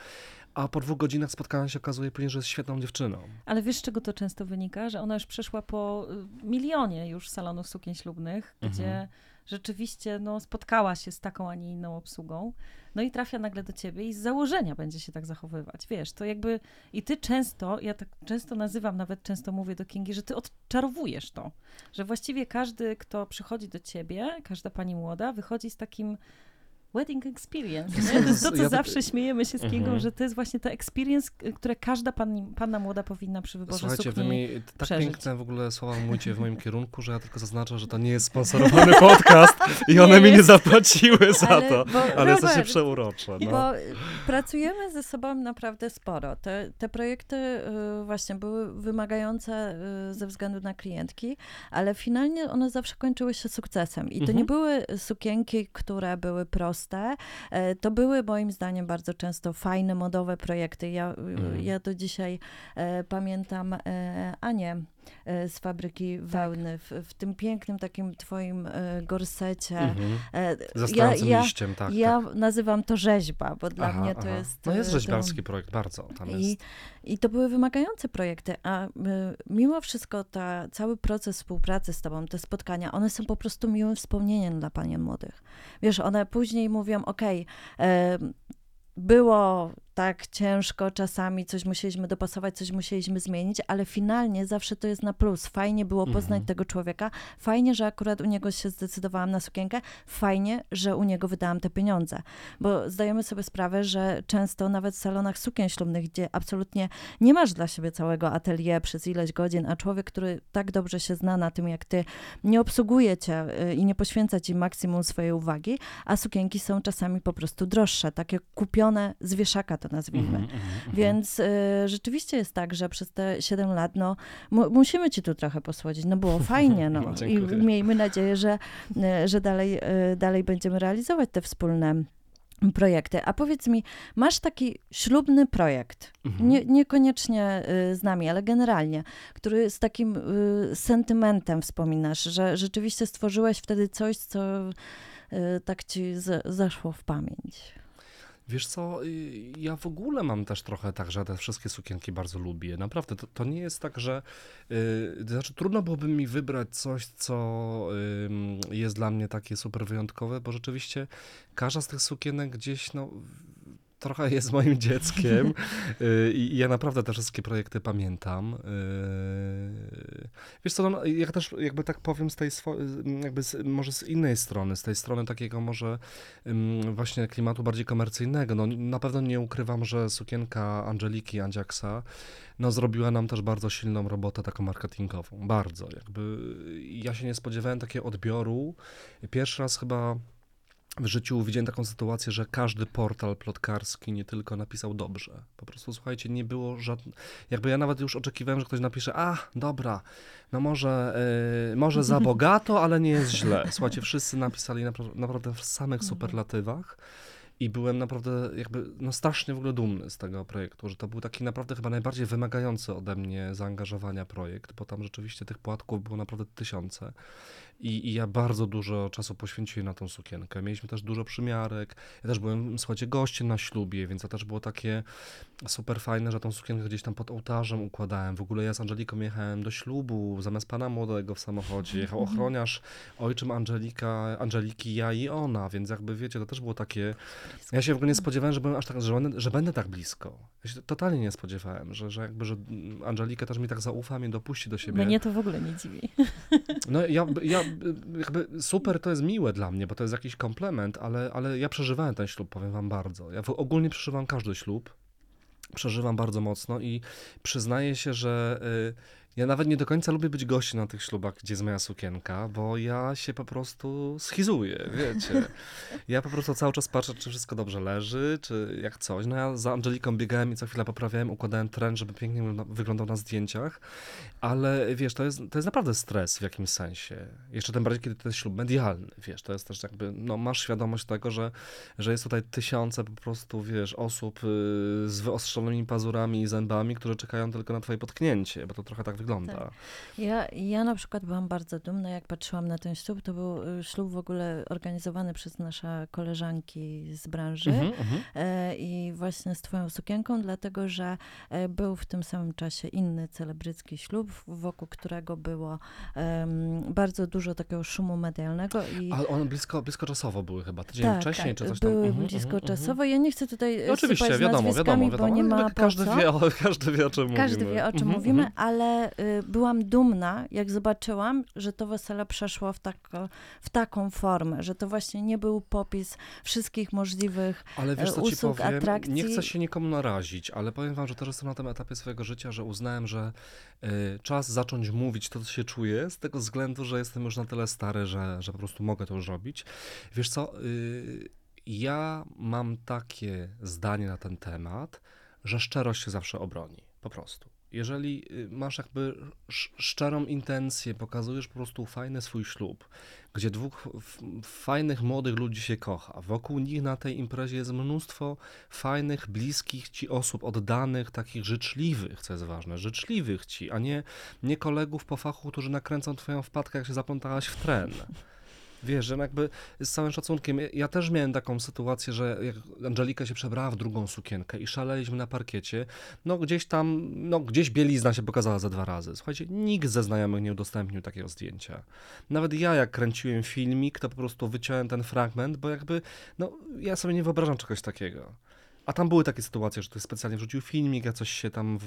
Speaker 3: A po dwóch godzinach spotkania się okazuje później, że jest świetną dziewczyną.
Speaker 2: Ale wiesz, z czego to często wynika? Że ona już przeszła po y, milionie już salonów sukien ślubnych,
Speaker 3: Mhm.
Speaker 2: gdzie rzeczywiście no, spotkała się z taką, a nie inną obsługą. No i trafia nagle do ciebie i z założenia będzie się tak zachowywać. Wiesz, to jakby i ty często, ja tak często nazywam, nawet często mówię do Kingi, że ty odczarowujesz to. Że właściwie każdy, kto przychodzi do ciebie, każda pani młoda, wychodzi z takim wedding experience. Nie? To jest to, co
Speaker 3: Ja tak-
Speaker 2: zawsze śmiejemy się z Kingą,
Speaker 3: Mhm.
Speaker 2: że to jest właśnie to experience, k- które każda pani, panna młoda powinna przy wyborze
Speaker 3: Słuchajcie, wy
Speaker 2: sukni.
Speaker 3: mi tak
Speaker 2: przeżyć.
Speaker 3: piękne w ogóle słowa mówicie w moim kierunku, że ja tylko zaznaczę, że to nie jest sponsorowany podcast i one
Speaker 2: Nie
Speaker 3: mi nie
Speaker 2: jest.
Speaker 3: zapłaciły za
Speaker 1: Ale-
Speaker 3: to,
Speaker 1: bo,
Speaker 3: ale
Speaker 1: Robert,
Speaker 3: przeurocze. No.
Speaker 1: Bo y, pracujemy ze sobą naprawdę sporo. Te, te projekty y, właśnie były wymagające y, ze względu na klientki, ale finalnie one zawsze kończyły się sukcesem. I to
Speaker 3: Mhm.
Speaker 1: nie były sukienki, które były proste. E, To były moim zdaniem bardzo często fajne, modowe projekty. Ja,
Speaker 3: Mhm.
Speaker 1: ja do dzisiaj e, pamiętam e, Anię e, z fabryki
Speaker 3: Tak.
Speaker 1: wełny w, w tym pięknym takim twoim e, gorsecie.
Speaker 3: Mhm.
Speaker 1: E,
Speaker 3: stojącym
Speaker 1: ja,
Speaker 3: liściem, tak.
Speaker 1: ja
Speaker 3: tak.
Speaker 1: nazywam to rzeźba, bo dla
Speaker 3: Aha,
Speaker 1: mnie to
Speaker 3: aha.
Speaker 1: jest.
Speaker 3: No jest
Speaker 1: e,
Speaker 3: rzeźbiarski projekt, bardzo. Tam
Speaker 1: I,
Speaker 3: jest.
Speaker 1: I to były wymagające projekty, a y, mimo wszystko ta, cały proces współpracy z tobą, te spotkania, one są po prostu miłym wspomnieniem dla panien młodych. Wiesz, one później mówią, okej, em, było tak ciężko, czasami coś musieliśmy dopasować, coś musieliśmy zmienić, ale finalnie zawsze to jest na plus. Fajnie było poznać
Speaker 3: Mhm.
Speaker 1: tego człowieka, fajnie, że akurat u niego się zdecydowałam na sukienkę, fajnie, że u niego wydałam te pieniądze, bo zdajemy sobie sprawę, że często nawet w salonach sukien ślubnych, gdzie absolutnie nie masz dla siebie całego atelier przez ileś godzin, a człowiek, który tak dobrze się zna na tym jak ty, nie obsługuje cię y, i nie poświęca ci maksimum swojej uwagi, a sukienki są czasami po prostu droższe, takie kupione z wieszaka to nazwijmy.
Speaker 3: Mhm, mhm.
Speaker 1: Więc y, rzeczywiście jest tak, że przez te 7 lat, no, mu, musimy ci tu trochę posłodzić. No było fajnie, no.
Speaker 3: No,
Speaker 1: I miejmy nadzieję, że, y, że dalej, y, dalej będziemy realizować te wspólne projekty. A powiedz mi, masz taki ślubny projekt,
Speaker 3: Mhm.
Speaker 1: nie, niekoniecznie y, z nami, ale generalnie, który z takim y, sentymentem wspominasz, że rzeczywiście stworzyłeś wtedy coś, co tak ci z, zeszło w pamięć.
Speaker 3: Wiesz co, y, ja w ogóle mam też trochę tak, że te wszystkie sukienki bardzo lubię. Naprawdę, to, to nie jest tak, że. Yy, znaczy, trudno byłoby mi wybrać coś, co ym, jest dla mnie takie super wyjątkowe, bo rzeczywiście każda z tych sukienek gdzieś, no. Trochę jest moim dzieckiem yy, i ja naprawdę te wszystkie projekty pamiętam. Yy, Wiesz co, no, też jakby tak powiem z tej jakby z, może z innej strony, z tej strony takiego może właśnie klimatu bardziej komercyjnego. No, na pewno nie ukrywam, że sukienka Angeliki Andziaksa no, zrobiła nam też bardzo silną robotę taką marketingową. Bardzo. Jakby ja się nie spodziewałem takiego odbioru. Pierwszy raz chyba w życiu widziałem taką sytuację, że każdy portal plotkarski nie tylko napisał dobrze. Po prostu słuchajcie, nie było żadnego. Jakby ja nawet już oczekiwałem, że ktoś napisze, a dobra, no może, yy, może za bogato, ale nie jest źle. Słuchajcie, wszyscy napisali napra- naprawdę w samych superlatywach. I byłem naprawdę jakby, no strasznie w ogóle dumny z tego projektu, że to był taki naprawdę chyba najbardziej wymagający ode mnie zaangażowania projekt, bo tam rzeczywiście tych płatków było naprawdę tysiące. I, I ja bardzo dużo czasu poświęciłem na tą sukienkę. Mieliśmy też dużo przymiarek. Ja też byłem, słuchajcie, gościem na ślubie, więc to też było takie super fajne, że tą sukienkę gdzieś tam pod ołtarzem układałem. W ogóle ja z Angeliką jechałem do ślubu, zamiast pana młodego w samochodzie. Jechał ochroniarz, ojczym Angelika, Angeliki, ja i ona, więc jakby wiecie, to też było takie... Ja się w ogóle nie spodziewałem, że, byłem aż tak, że, będę, że będę tak blisko. Ja się totalnie nie spodziewałem, że, że jakby, że Angelika też mi tak zaufa, mnie dopuści do siebie.
Speaker 2: Mnie to w ogóle nie dziwi.
Speaker 3: No ja, ja jakby super to jest miłe dla mnie, bo to jest jakiś komplement, ale, ale ja przeżywałem ten ślub, powiem wam bardzo. Ja ogólnie przeżywam każdy ślub. Przeżywam bardzo mocno i przyznaję się, że y, ja nawet nie do końca lubię być gościem na tych ślubach, gdzie jest moja sukienka, bo ja się po prostu schizuję, wiecie. Ja po prostu cały czas patrzę, czy wszystko dobrze leży, czy jak coś. No ja za Angeliką biegałem i co chwilę poprawiałem, układałem trend, żeby pięknie wygląda- wyglądał na zdjęciach, ale wiesz, to jest, to jest naprawdę stres w jakimś sensie. Jeszcze tym bardziej, kiedy to jest ślub medialny, wiesz, to jest też jakby, no masz świadomość tego, że, że jest tutaj tysiące po prostu, wiesz, osób y, z wyostrzonymi pazurami i zębami, które czekają tylko na twoje potknięcie, bo to trochę tak wygląda.
Speaker 1: Tak. Ja, ja na przykład byłam bardzo dumna, jak patrzyłam na ten ślub. To był y, ślub w ogóle organizowany przez nasze koleżanki z branży.
Speaker 3: Mhm, mhm.
Speaker 1: E, I właśnie z twoją sukienką, dlatego że e, był w tym samym czasie inny celebrycki ślub, wokół którego było bardzo dużo takiego szumu medialnego. I
Speaker 3: Ale one blisko, blisko czasowo były chyba, tydzień
Speaker 1: tak,
Speaker 3: wcześniej, czy coś tam.
Speaker 1: były
Speaker 3: Mhm,
Speaker 1: blisko
Speaker 3: mhm, mhm.
Speaker 1: czasowo. Ja nie chcę tutaj
Speaker 3: No Oczywiście, wiadomo, wiadomo, wiadomo.
Speaker 1: bo nie
Speaker 3: ale
Speaker 1: ma
Speaker 3: każdy, wie, każdy wie, o czym
Speaker 1: Każdy
Speaker 3: mówimy.
Speaker 1: wie, o czym
Speaker 3: Mhm,
Speaker 1: mówimy,
Speaker 3: mhm.
Speaker 1: Ale y, byłam dumna, jak zobaczyłam, że to wesele przeszło w, tako, w taką formę, że to właśnie nie był popis wszystkich możliwych.
Speaker 3: Ale wiesz,
Speaker 1: e,
Speaker 3: co ci
Speaker 1: usług,
Speaker 3: powiem?
Speaker 1: atrakcji.
Speaker 3: Nie chcę się nikomu narazić, ale powiem wam, że też jestem na tym etapie swojego życia, że uznałem, że y, czas zacząć mówić to, co się czuję, z tego względu, że jestem już na tyle stary, że, że po prostu mogę to już robić. Wiesz co, y, ja mam takie zdanie na ten temat, że szczerość się zawsze obroni. Po prostu. Jeżeli y, masz jakby sz- szczerą intencję, pokazujesz po prostu fajny swój ślub, gdzie dwóch fajnych młodych ludzi się kocha, wokół nich na tej imprezie jest mnóstwo fajnych, bliskich ci osób, oddanych, takich życzliwych, co jest ważne, życzliwych ci, a nie, nie kolegów po fachu, którzy nakręcą twoją wpadkę, jak się zaplątałaś w tren. Wiesz, że jakby z całym szacunkiem, ja- też miałem taką sytuację, że jak Angelika się przebrała w drugą sukienkę i szaleliśmy na parkiecie, no gdzieś tam, no gdzieś bielizna się pokazała za dwa razy. Słuchajcie, nikt ze znajomych nie udostępnił takiego zdjęcia. Nawet ja, jak kręciłem filmik, to po prostu wyciąłem ten fragment, bo jakby, no ja sobie nie wyobrażam czegoś takiego. A tam były takie sytuacje, że ktoś specjalnie wrzucił filmik, a coś się tam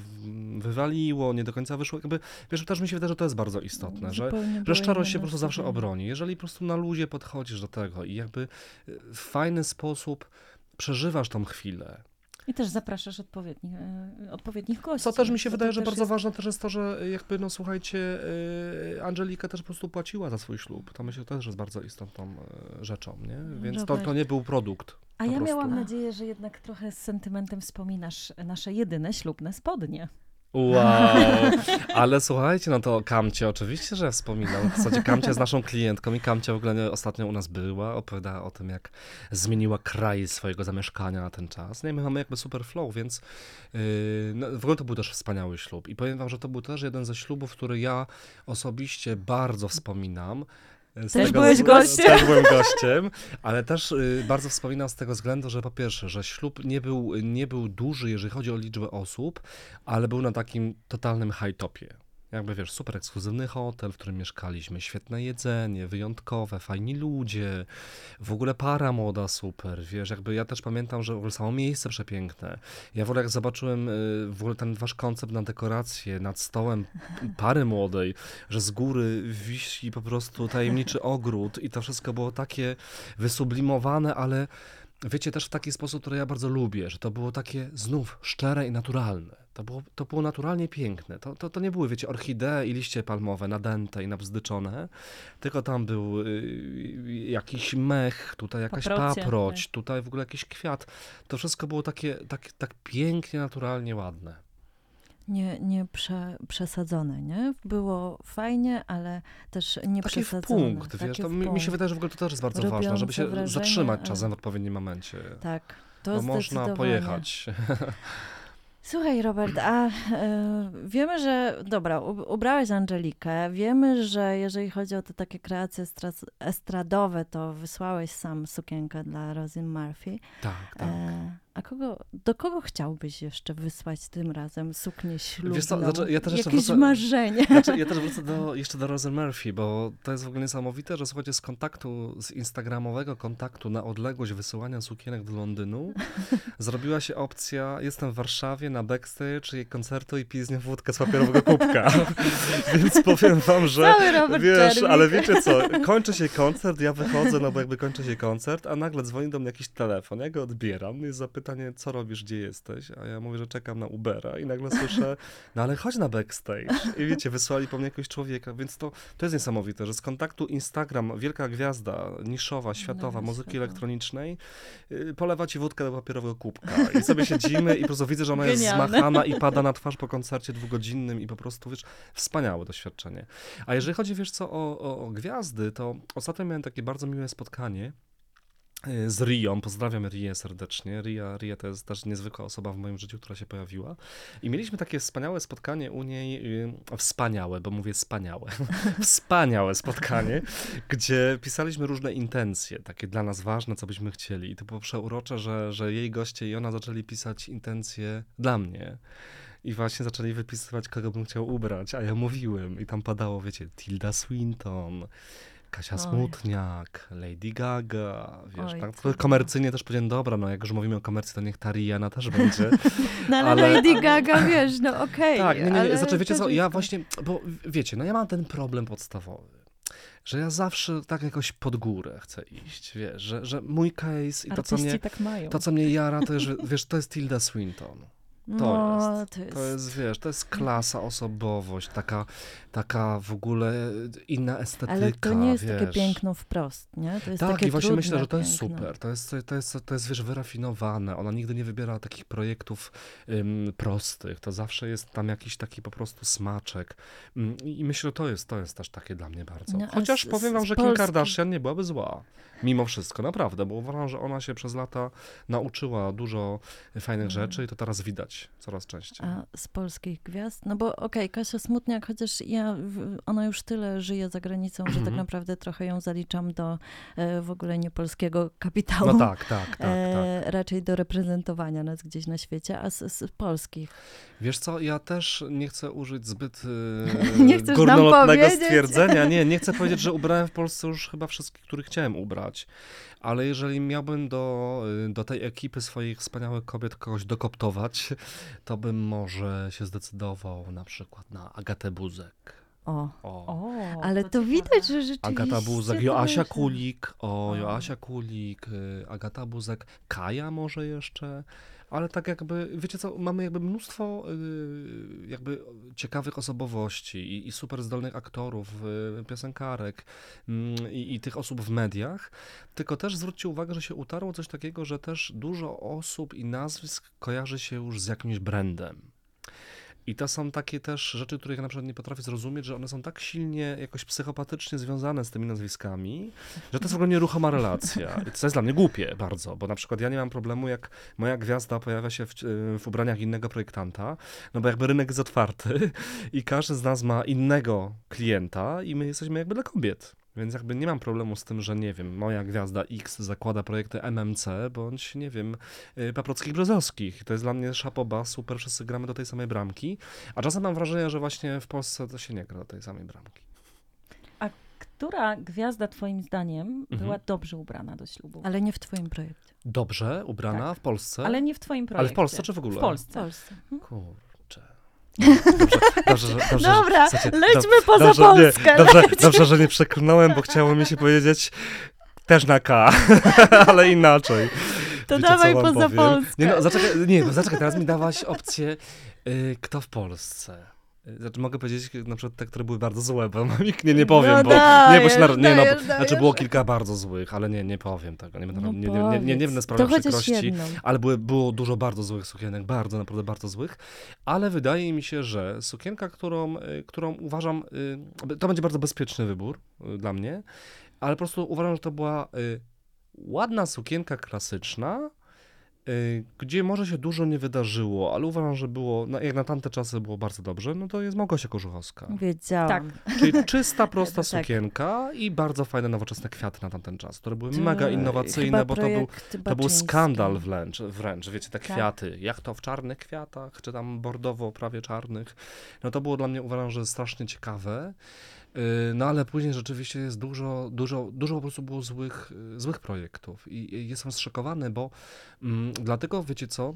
Speaker 3: wywaliło, nie do końca wyszło. Jakby, wiesz, też mi się wydaje, że to jest bardzo istotne, że, że szczerość się po prostu zawsze
Speaker 1: nastawienie.
Speaker 3: obroni. Jeżeli po prostu na luzie podchodzisz do tego i jakby y, w fajny sposób przeżywasz tą chwilę.
Speaker 2: I też zapraszasz odpowiednich, e, odpowiednich gości.
Speaker 3: Co też mi się wydaje, że bardzo
Speaker 2: jest-
Speaker 3: ważne też jest to, że jakby, no słuchajcie, y, Angelika też po prostu płaciła za swój ślub. To myślę, że też jest bardzo istotną y, rzeczą, nie? Więc to, to nie był produkt.
Speaker 2: A ja
Speaker 3: prostu.
Speaker 2: miałam nadzieję, że jednak trochę z sentymentem wspominasz nasze jedyne ślubne spodnie.
Speaker 3: Wow, ale słuchajcie, no to Kamcie, oczywiście, że wspominam. W zasadzie Kamcia jest naszą klientką i Kamcia w ogóle ostatnio u nas była, opowiadała o tym, jak zmieniła kraj swojego zamieszkania na ten czas. No i my mamy jakby super flow, więc yy, no, w ogóle to był też wspaniały ślub. I powiem wam, że to był też jeden ze ślubów, który ja osobiście bardzo wspominam. Z
Speaker 1: Też byłeś gościem.
Speaker 3: Też byłem gościem, ale też y, bardzo wspominam z tego względu, że po pierwsze, że ślub nie był, nie był duży, jeżeli chodzi o liczbę osób, ale był na takim totalnym high topie. Jakby wiesz, super ekskluzywny hotel, w którym mieszkaliśmy, świetne jedzenie, wyjątkowe, fajni ludzie, w ogóle para młoda super, wiesz, jakby ja też pamiętam, że w ogóle samo miejsce przepiękne. Ja w ogóle jak zobaczyłem y, w ogóle ten wasz koncept na dekorację nad stołem pary młodej, że z góry wisi po prostu tajemniczy ogród i to wszystko było takie wysublimowane, ale wiecie, też w taki sposób, który ja bardzo lubię, że to było takie znów szczere i naturalne. To było, to było naturalnie piękne. To, to, to nie były, wiecie, orchidee i liście palmowe nadęte i nabzdyczone, tylko tam był y, jakiś mech, tutaj jakaś
Speaker 2: Paprocie,
Speaker 3: paproć,
Speaker 2: tak.
Speaker 3: tutaj w ogóle jakiś kwiat. To wszystko było takie, tak, tak pięknie, naturalnie ładne.
Speaker 1: Nie, nie prze, przesadzone, nie? Było fajnie, ale też nie
Speaker 3: Taki w
Speaker 1: przesadzone.
Speaker 3: punkt, wiesz,
Speaker 1: Takie
Speaker 3: to
Speaker 1: w
Speaker 3: mi, mi się
Speaker 1: punkt.
Speaker 3: wydaje, że w ogóle to też jest bardzo ważne, żeby
Speaker 1: Robiące
Speaker 3: się
Speaker 1: wrażenie,
Speaker 3: zatrzymać
Speaker 1: ale-
Speaker 3: czasem w odpowiednim momencie.
Speaker 1: Tak, to
Speaker 3: Bo można pojechać.
Speaker 1: Słuchaj, Robert, a e, wiemy, że. Dobra, ubrałeś Angelikę. Wiemy, że jeżeli chodzi o te takie kreacje estra- estradowe, to wysłałeś sam sukienkę dla Rosin Murphy.
Speaker 3: Tak, tak.
Speaker 1: E, a kogo, do kogo chciałbyś jeszcze wysłać tym razem suknię ślubną?
Speaker 3: Wiesz co, znaczy, ja też
Speaker 1: Jakieś
Speaker 3: wrócę-
Speaker 1: marzenie.
Speaker 3: Znaczy, ja też wrócę do, jeszcze do Rosen Murphy, bo to jest w ogóle niesamowite, że słuchajcie, z kontaktu, z instagramowego kontaktu na odległość wysyłania sukienek do Londynu zrobiła się opcja, jestem w Warszawie na backstage jej koncertu i piję z nią wódkę z papierowego kubka. Więc powiem wam, że wiesz,
Speaker 1: Czerwik.
Speaker 3: ale wiecie co, kończy się koncert, ja wychodzę, no bo jakby kończy się koncert, a nagle dzwoni do mnie jakiś telefon, ja go odbieram, jest zapytanie, co robisz, gdzie jesteś, a ja mówię, że czekam na Ubera i nagle słyszę, no ale chodź na backstage. I wiecie, wysłali po mnie jakiegoś człowieka, więc to, to jest niesamowite, że z kontaktu Instagram, wielka gwiazda, niszowa, światowa,
Speaker 1: No,
Speaker 3: muzyki
Speaker 1: światowa.
Speaker 3: elektronicznej, yy, polewa ci wódkę do papierowego kubka. I sobie siedzimy i po prostu widzę, że ona jest
Speaker 1: Genialne.
Speaker 3: zmachana i pada na twarz po koncercie dwugodzinnym i po prostu, wiesz, wspaniałe doświadczenie. A jeżeli chodzi, wiesz co, o, o, o gwiazdy, to ostatnio miałem takie bardzo miłe spotkanie y, z Rią. Pozdrawiam Rię serdecznie. Ria, Ria to jest też niezwykła osoba w moim życiu, która się pojawiła. I mieliśmy takie wspaniałe spotkanie u niej, y, wspaniałe, bo mówię wspaniałe, wspaniałe spotkanie, gdzie pisaliśmy różne intencje, takie dla nas ważne, co byśmy chcieli. I to było przeurocze, że, że jej goście i ona zaczęli pisać intencje dla mnie. I właśnie zaczęli wypisywać, kogo bym chciał ubrać, a ja mówiłem. I tam padało, wiecie, Tilda Swinton, Kasia
Speaker 1: Oj.
Speaker 3: Smutniak, Lady Gaga, wiesz,
Speaker 1: Oj,
Speaker 3: tak? Komercyjnie też powiedziałem, dobra, no jak już mówimy o komercji, to niech ta Rihanna też będzie.
Speaker 1: No ale,
Speaker 3: ale-
Speaker 1: Lady Gaga, wiesz, no okej.
Speaker 3: tak, nie, nie, nie.
Speaker 1: ale
Speaker 3: Znaczy, wiecie co, ja właśnie, bo wiecie, no ja mam ten problem podstawowy. Że ja zawsze tak jakoś pod górę chcę iść, wiesz, że, że mój case i to co, mnie,
Speaker 2: tak
Speaker 3: to, co mnie jara, to jest, wiesz, to jest Tilda Swinton. To
Speaker 1: no,
Speaker 3: jest,
Speaker 1: to jest.
Speaker 3: To jest, wiesz, to jest klasa, osobowość, taka, taka w ogóle inna estetyka,
Speaker 1: Ale to nie jest
Speaker 3: wiesz.
Speaker 1: takie piękno wprost, nie? To jest
Speaker 3: Tak,
Speaker 1: takie
Speaker 3: i właśnie myślę, że to jest
Speaker 1: piękno.
Speaker 3: super. To jest, to jest, to jest, wiesz, wyrafinowane. Ona nigdy nie wybiera takich projektów prostych. To zawsze jest tam jakiś taki po prostu smaczek. Ym, I myślę, że to jest, to jest też takie dla mnie bardzo.
Speaker 1: No,
Speaker 3: Chociaż
Speaker 1: z-
Speaker 3: powiem wam, że Kim
Speaker 1: Polski-
Speaker 3: Kardashian nie byłaby zła. Mimo wszystko, naprawdę, bo uważam, że ona się przez lata nauczyła dużo fajnych
Speaker 1: Mm.
Speaker 3: rzeczy i to teraz widać coraz częściej.
Speaker 1: A z polskich gwiazd? No bo okej, Kasia Smutniak, chociaż ja, ona już tyle żyje za granicą, że tak
Speaker 3: Mhm.
Speaker 1: naprawdę trochę ją zaliczam do e, w ogóle niepolskiego kapitału.
Speaker 3: No tak, tak, tak, tak.
Speaker 1: E, raczej do reprezentowania nas gdzieś na świecie, a z, z polskich.
Speaker 3: Wiesz co, ja też nie chcę użyć zbyt
Speaker 1: Nie
Speaker 3: e,
Speaker 1: nam
Speaker 3: górnolotnego stwierdzenia. Nie, nie chcę powiedzieć, że ubrałem w Polsce już chyba wszystkich, których chciałem ubrać. Ale jeżeli miałbym do, do tej ekipy swoich wspaniałych kobiet kogoś dokoptować, to bym może się zdecydował na przykład na Agatę Buzek.
Speaker 1: O,
Speaker 3: O.
Speaker 2: O,
Speaker 1: ale to,
Speaker 2: ciekawe.
Speaker 1: widać, że rzeczywiście...
Speaker 3: Agata Buzek,
Speaker 1: to
Speaker 3: Joasia Kulik, o,
Speaker 1: O.
Speaker 3: Joasia Kulik, y, Agata Buzek, Kaja może jeszcze, ale tak jakby, wiecie co, mamy jakby mnóstwo y, jakby ciekawych osobowości i, i super zdolnych aktorów, y, piosenkarek mm, i, i tych osób w mediach, tylko też zwróćcie uwagę, że się utarło coś takiego, że też dużo osób i nazwisk kojarzy się już z jakimś brandem. I to są takie też rzeczy, których ja na przykład nie potrafię zrozumieć, że one są tak silnie, jakoś psychopatycznie związane z tymi nazwiskami, że to jest w ogóle nieruchoma relacja. I to jest dla mnie głupie bardzo, bo na przykład ja nie mam problemu, jak moja gwiazda pojawia się w, w ubraniach innego projektanta, no bo jakby rynek jest otwarty i każdy z nas ma innego klienta i my jesteśmy jakby dla kobiet. Więc jakby nie mam problemu z tym, że nie wiem, moja gwiazda X zakłada projekty MMC, bądź nie wiem, y, Paprockich Brzozowskich. To jest dla mnie szapoba, super, wszyscy gramy do tej samej bramki. A czasem mam wrażenie, że właśnie w Polsce to się nie gra do tej samej bramki.
Speaker 2: A która gwiazda twoim zdaniem
Speaker 3: Mhm.
Speaker 2: była dobrze ubrana do ślubu?
Speaker 1: Ale nie w twoim projekcie.
Speaker 3: Dobrze ubrana
Speaker 2: Tak.
Speaker 3: w Polsce?
Speaker 2: Ale nie w twoim projekcie.
Speaker 3: Ale w Polsce czy w ogóle?
Speaker 2: W
Speaker 1: W
Speaker 2: Polsce.
Speaker 1: Polsce.
Speaker 3: Kurczę. Dobrze, dobrze, że- dobrze, że-
Speaker 1: Dobra,
Speaker 3: słuchajcie,
Speaker 1: lećmy poza
Speaker 3: dobrze,
Speaker 1: Polskę.
Speaker 3: Nie, dobrze, dobrze, że nie przeklnąłem, bo chciało mi się powiedzieć też na K, ale inaczej.
Speaker 1: To
Speaker 3: Wiecie,
Speaker 1: dawaj poza
Speaker 3: powiem?
Speaker 1: Polskę.
Speaker 3: Nie, no, zaczekaj, nie, bo zaczekaj, teraz mi dałaś opcję, y, kto w Polsce. Y, Znaczy, mogę powiedzieć na przykład te, które były bardzo złe, bo nikt nie, nie powiem,
Speaker 1: No
Speaker 3: bo nie, bo się
Speaker 1: dajesz,
Speaker 3: nie, no,
Speaker 1: dajesz,
Speaker 3: znaczy
Speaker 1: dajesz.
Speaker 3: było kilka bardzo złych, ale nie, nie powiem tego, nie będę,
Speaker 1: No
Speaker 3: nie, nie, nie, nie, nie sprawiał przykrości. Ale były, było dużo bardzo złych sukienek, bardzo, naprawdę bardzo złych. Ale wydaje mi się, że sukienka, którą, y, którą uważam, y, to będzie bardzo bezpieczny wybór y, dla mnie, ale po prostu uważam, że to była y, ładna sukienka klasyczna, y, gdzie może się dużo nie wydarzyło, ale uważam, że było, no, jak na tamte czasy było bardzo dobrze, no to jest Małgosia Kożuchowska.
Speaker 1: Wiedziałam.
Speaker 2: Tak.
Speaker 3: Czyli czysta, prosta
Speaker 1: Tak.
Speaker 3: sukienka i bardzo fajne, nowoczesne kwiaty na tamten czas, które były mega
Speaker 1: chyba
Speaker 3: innowacyjne, bo to był to był skandal wręcz, wręcz, wiecie, te
Speaker 1: Tak.
Speaker 3: kwiaty, jak to w czarnych kwiatach, czy tam bordowo, prawie czarnych. No to było dla mnie, uważam, że strasznie ciekawe. Yy, No ale później rzeczywiście jest dużo, dużo, dużo po prostu było złych, yy, złych projektów i jestem zszokowany, bo mm, dlatego, wiecie co,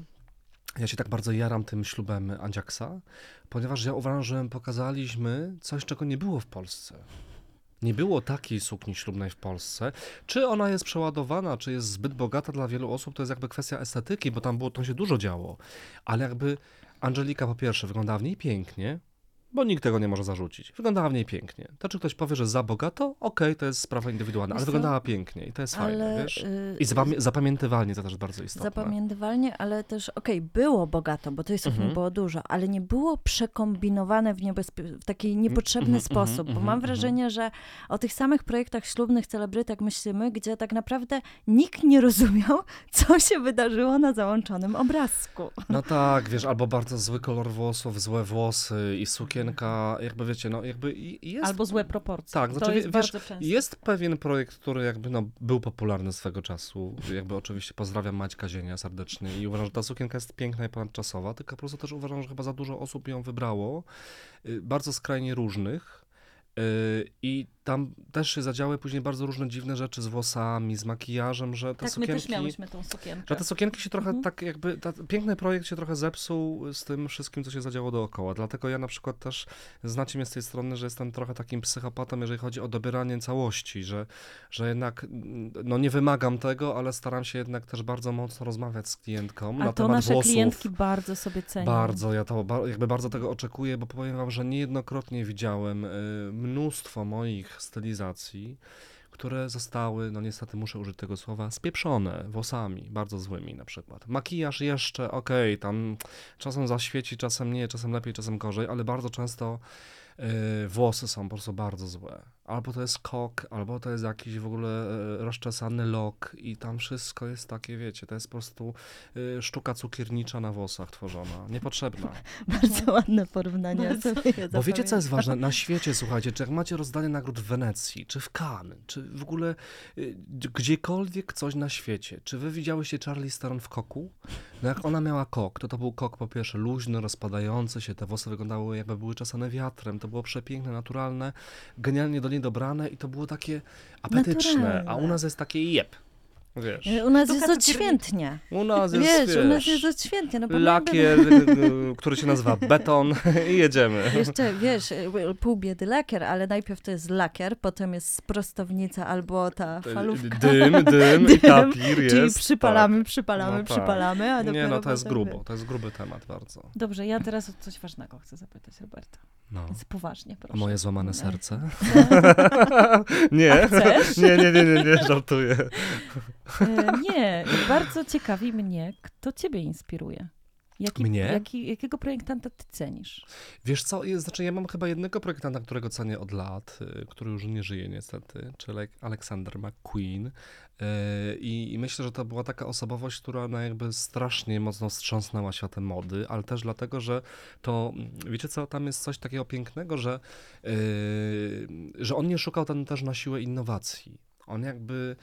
Speaker 3: ja się tak bardzo jaram tym ślubem Andziaksa, ponieważ ja uważam, że pokazaliśmy coś, czego nie było w Polsce. Nie było takiej sukni ślubnej w Polsce. Czy ona jest przeładowana, czy jest zbyt bogata dla wielu osób, to jest jakby kwestia estetyki, bo tam było, tam się dużo działo. Ale jakby Angelika po pierwsze wyglądała w niej pięknie, bo nikt tego nie może zarzucić. Wyglądała w niej pięknie. To czy ktoś powie, że za bogato? Okej, to jest sprawa indywidualna, ale wyglądała pięknie i to jest fajne,
Speaker 1: Ale
Speaker 3: wiesz?
Speaker 1: y,
Speaker 3: I zapamię- zapamiętywalnie to też bardzo istotne.
Speaker 1: Zapamiętywalnie, ale też, okej, było bogato, bo tej sukni
Speaker 3: Mhm.
Speaker 1: było dużo, ale nie było przekombinowane w, w taki niepotrzebny
Speaker 3: mhm,
Speaker 1: sposób,
Speaker 3: mhm,
Speaker 1: bo mam
Speaker 3: mhm.
Speaker 1: wrażenie, że o tych samych projektach ślubnych celebrytek myślimy, gdzie tak naprawdę nikt nie rozumiał, co się wydarzyło na załączonym obrazku.
Speaker 3: No tak, wiesz, albo bardzo zły kolor włosów, złe włosy i jakby wiecie, no jakby jest...
Speaker 2: Albo złe proporcje.
Speaker 3: Tak,
Speaker 2: to
Speaker 3: znaczy,
Speaker 2: jest
Speaker 3: wie-
Speaker 2: bardzo często.
Speaker 3: Jest pewien projekt, który jakby no, był popularny swego czasu. Jakby oczywiście pozdrawiam Maćka Zienia serdecznie i uważam, że ta sukienka jest piękna i ponadczasowa, tylko po prostu też uważam, że chyba za dużo osób ją wybrało, y, bardzo skrajnie różnych. y, I tam też się zadziały później bardzo różne dziwne rzeczy z włosami, z makijażem, że te
Speaker 2: Tak, my
Speaker 3: sukienki...
Speaker 2: też miałyśmy tą sukienkę.
Speaker 3: Że te sukienki się trochę
Speaker 2: Mhm.
Speaker 3: tak jakby, ta, piękny projekt się trochę zepsuł z tym wszystkim, co się zadziało dookoła. Dlatego ja na przykład też, znacie mnie z tej strony, że jestem trochę takim psychopatą, jeżeli chodzi o dobieranie całości, że, że jednak, mm, no nie wymagam tego, ale staram się jednak też bardzo mocno rozmawiać z klientką
Speaker 2: A
Speaker 3: na
Speaker 2: to
Speaker 3: temat
Speaker 2: nasze
Speaker 3: włosów.
Speaker 2: klientki bardzo sobie cenią.
Speaker 3: Bardzo, ja to jakby bardzo tego oczekuję, bo powiem wam, że niejednokrotnie widziałem y, mnóstwo moich stylizacji, które zostały, no niestety muszę użyć tego słowa, spieprzone włosami, bardzo złymi na przykład. Makijaż jeszcze, okej, tam czasem zaświeci, czasem nie, czasem lepiej, czasem gorzej, ale bardzo często włosy są po prostu bardzo złe. Albo to jest kok, albo to jest jakiś w ogóle y, rozczesany lok i tam wszystko jest takie, wiecie, to jest po prostu y, sztuka cukiernicza na włosach tworzona, niepotrzebna.
Speaker 1: Bardzo ładne porównanie.
Speaker 2: Bardzo.
Speaker 1: sobie
Speaker 3: Bo wiecie, co jest ważne? Na świecie, słuchajcie, czy jak macie rozdanie nagród w Wenecji, czy w Cannes, czy w ogóle gdziekolwiek coś na świecie, czy wy widziałyście Charlie Theron w koku? No jak ona miała kok, to to był kok po pierwsze luźny, rozpadający się, te włosy wyglądały jakby były czasane wiatrem, to było przepiękne, naturalne, genialnie do niej dobrane i to było takie apetyczne, a u
Speaker 1: Naturalne.
Speaker 3: nas jest takie jeb, wiesz.
Speaker 1: U nas jest odświętnie.
Speaker 3: U nas jest,
Speaker 1: Wiesz, u nas
Speaker 3: wiesz,
Speaker 1: jest odświętnie. No
Speaker 3: lakier, y, y, który się nazywa beton i jedziemy.
Speaker 1: Jeszcze, wiesz, pół biedy lakier, ale najpierw to jest lakier, potem jest sprostownica albo ta falówka.
Speaker 3: Dym, dym, i
Speaker 1: Dym,
Speaker 3: tapir jest.
Speaker 1: Czyli przypalamy,
Speaker 3: tak.
Speaker 1: przypalamy,
Speaker 3: No tak.
Speaker 1: przypalamy, a
Speaker 3: Nie, no to jest grubo, to jest gruby temat bardzo.
Speaker 2: Dobrze, ja teraz o coś ważnego chcę zapytać Roberta.
Speaker 3: No.
Speaker 2: Więc poważnie,
Speaker 3: A
Speaker 2: proszę.
Speaker 3: moje złamane
Speaker 2: E,
Speaker 3: serce? nie, nie, nie, nie, nie, żartuję.
Speaker 2: E, nie, bardzo ciekawi mnie, kto ciebie inspiruje. Jaki,
Speaker 3: Mnie?
Speaker 2: Jaki, jakiego projektanta ty cenisz?
Speaker 3: Wiesz co, znaczy ja mam chyba jednego projektanta, którego cenię od lat, y, który już nie żyje niestety, czyli Alexander McQueen. Y, I, I myślę, że to była taka osobowość, która no jakby strasznie mocno wstrząsnęła światem mody, ale też dlatego, że to, wiecie co, tam jest coś takiego pięknego, że, y, że on nie szukał tam też na siłę innowacji. On jakby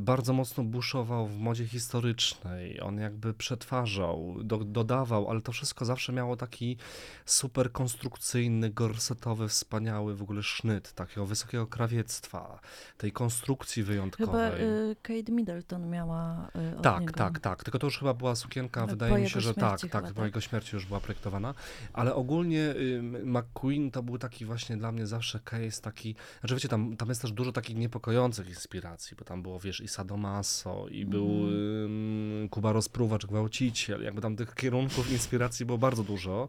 Speaker 3: bardzo mocno buszował w modzie historycznej, on jakby przetwarzał, do, dodawał, ale to wszystko zawsze miało taki super konstrukcyjny, gorsetowy, wspaniały w ogóle sznyt, takiego wysokiego krawiectwa, tej konstrukcji
Speaker 1: Chyba
Speaker 3: wyjątkowej.
Speaker 1: y, Kate Middleton miała y, od
Speaker 3: Tak,
Speaker 1: niego.
Speaker 3: tak, tak. Tylko to już chyba była sukienka,
Speaker 1: Ale
Speaker 3: wydaje
Speaker 1: po
Speaker 3: mi się, że tak,
Speaker 1: śmierci
Speaker 3: tak,
Speaker 1: chyba,
Speaker 3: po
Speaker 1: tak?
Speaker 3: jego śmierci już była projektowana. Ale ogólnie y, McQueen to był taki właśnie dla mnie zawsze case taki, znaczy wiecie, tam, tam jest też dużo takich niepokojących inspiracji, bo tam było, wiesz, i Sadomaso, i był ym, Kuba Rozpruwacz, Gwałciciel, jakby tam tych kierunków inspiracji było bardzo dużo.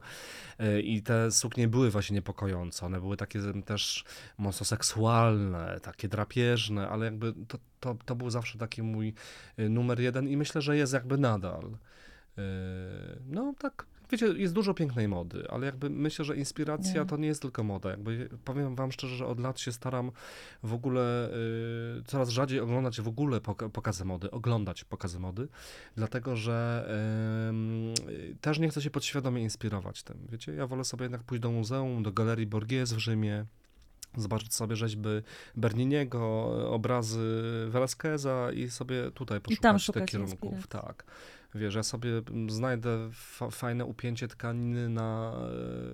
Speaker 3: Y, I te suknie były właśnie niepokojące, one były takie też mocno seksualne, takie drapieżne, ale jakby to, to, to był zawsze taki mój y, numer jeden i myślę, że jest jakby nadal. Y, No tak, wiecie, jest dużo pięknej mody, ale jakby myślę, że inspiracja to nie jest tylko moda. Jakby powiem wam szczerze, że od lat się staram w ogóle y, coraz rzadziej oglądać w ogóle poka- pokazy mody, oglądać pokazy mody, dlatego że y, też nie chcę się podświadomie inspirować tym. Wiecie, ja wolę sobie jednak pójść do muzeum, do galerii Borghese w Rzymie, zobaczyć sobie rzeźby Berniniego, obrazy Velasqueza i sobie tutaj poszukać
Speaker 2: tam
Speaker 3: tych kierunków.
Speaker 2: inspiracji.
Speaker 3: Tak. Wiesz, ja sobie mm, znajdę fa- fajne upięcie tkaniny na,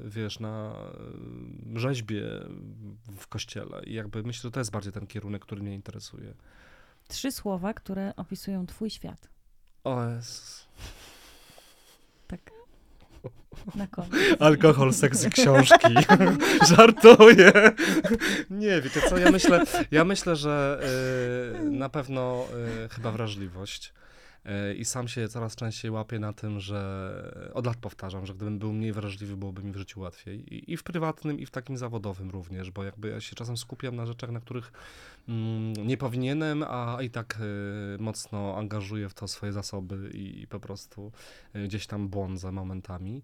Speaker 3: e, wiesz, na e, rzeźbie w kościele i jakby myślę, że to jest bardziej ten kierunek, który mnie interesuje.
Speaker 2: Trzy słowa, które opisują twój świat.
Speaker 3: O Jezus.
Speaker 2: Na koniec.
Speaker 3: Alkohol, seks i książki. Żartuję. Nie, wiecie co, ja myślę, ja myślę że y, na pewno y, chyba wrażliwość. Y, I sam się coraz częściej łapię na tym, że od lat powtarzam, że gdybym był mniej wrażliwy, byłoby mi w życiu łatwiej. I, I w prywatnym, i w takim zawodowym również, bo jakby ja się czasem skupiam na rzeczach, na których mm, nie powinienem, a i tak y, mocno angażuję w to swoje zasoby i, i po prostu y, gdzieś tam błądzę momentami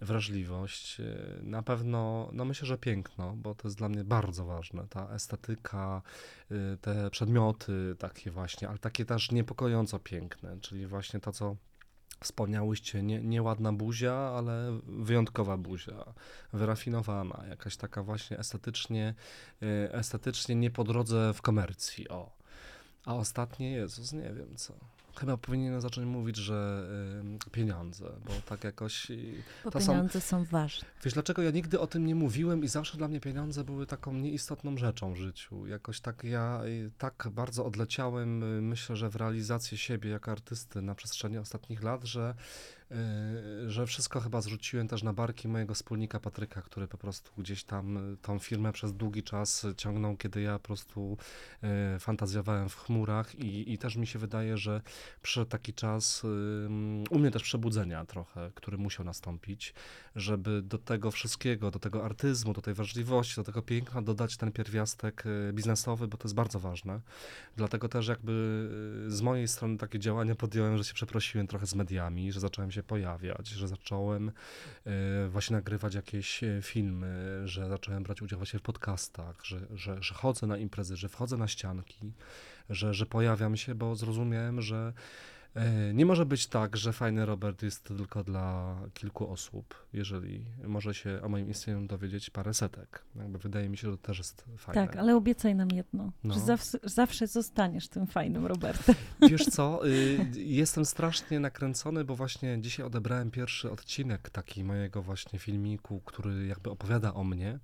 Speaker 3: wrażliwość, y, na pewno, no myślę, że piękno, bo to jest dla mnie bardzo ważne, ta estetyka, y, te przedmioty takie właśnie, ale takie też niepokojąco piękne, czyli właśnie to, co wspomniałyście, nie, nieładna buzia, ale wyjątkowa buzia, wyrafinowana, jakaś taka właśnie estetycznie, y, estetycznie nie po drodze w komercji, o. A ostatnie, Jezus, nie wiem co. Chyba powinienem zacząć mówić, że y, pieniądze, bo tak jakoś y,
Speaker 1: Bo pieniądze są ważne.
Speaker 3: Wiesz, dlaczego ja nigdy o tym nie mówiłem i zawsze dla mnie pieniądze były taką nieistotną rzeczą w życiu. Jakoś tak ja y, tak bardzo odleciałem, y, myślę, że w realizację siebie jako artysty na przestrzeni ostatnich lat, że, że wszystko chyba zrzuciłem też na barki mojego wspólnika Patryka, który po prostu gdzieś tam y, tą firmę przez długi czas ciągnął, kiedy ja po prostu y, fantazjowałem w chmurach i, i też mi się wydaje, że przyszedł taki czas u mnie też przebudzenia trochę, który musiał nastąpić, żeby do tego wszystkiego, do tego artyzmu, do tej wrażliwości, do tego piękna dodać ten pierwiastek y, biznesowy, bo to jest bardzo ważne. Dlatego też jakby z mojej strony takie działania podjąłem, że się przeprosiłem trochę z mediami, że zacząłem się pojawiać, że zacząłem y, właśnie nagrywać jakieś y, filmy, że zacząłem brać udział właśnie w podcastach, że, że, że chodzę na imprezy, że wchodzę na ścianki, że, że pojawiam się, bo zrozumiałem, że e, nie może być tak, że fajny Robert jest tylko dla kilku osób, jeżeli może się o moim istnieniu dowiedzieć parę setek. Jakby wydaje mi się, że to też jest fajne.
Speaker 2: Tak, ale obiecaj nam jedno,
Speaker 3: No.
Speaker 2: że zawsze, zawsze zostaniesz tym fajnym Robertem.
Speaker 3: Wiesz co, y, jestem strasznie nakręcony, bo właśnie dzisiaj odebrałem pierwszy odcinek taki mojego właśnie filmiku, który jakby opowiada o mnie.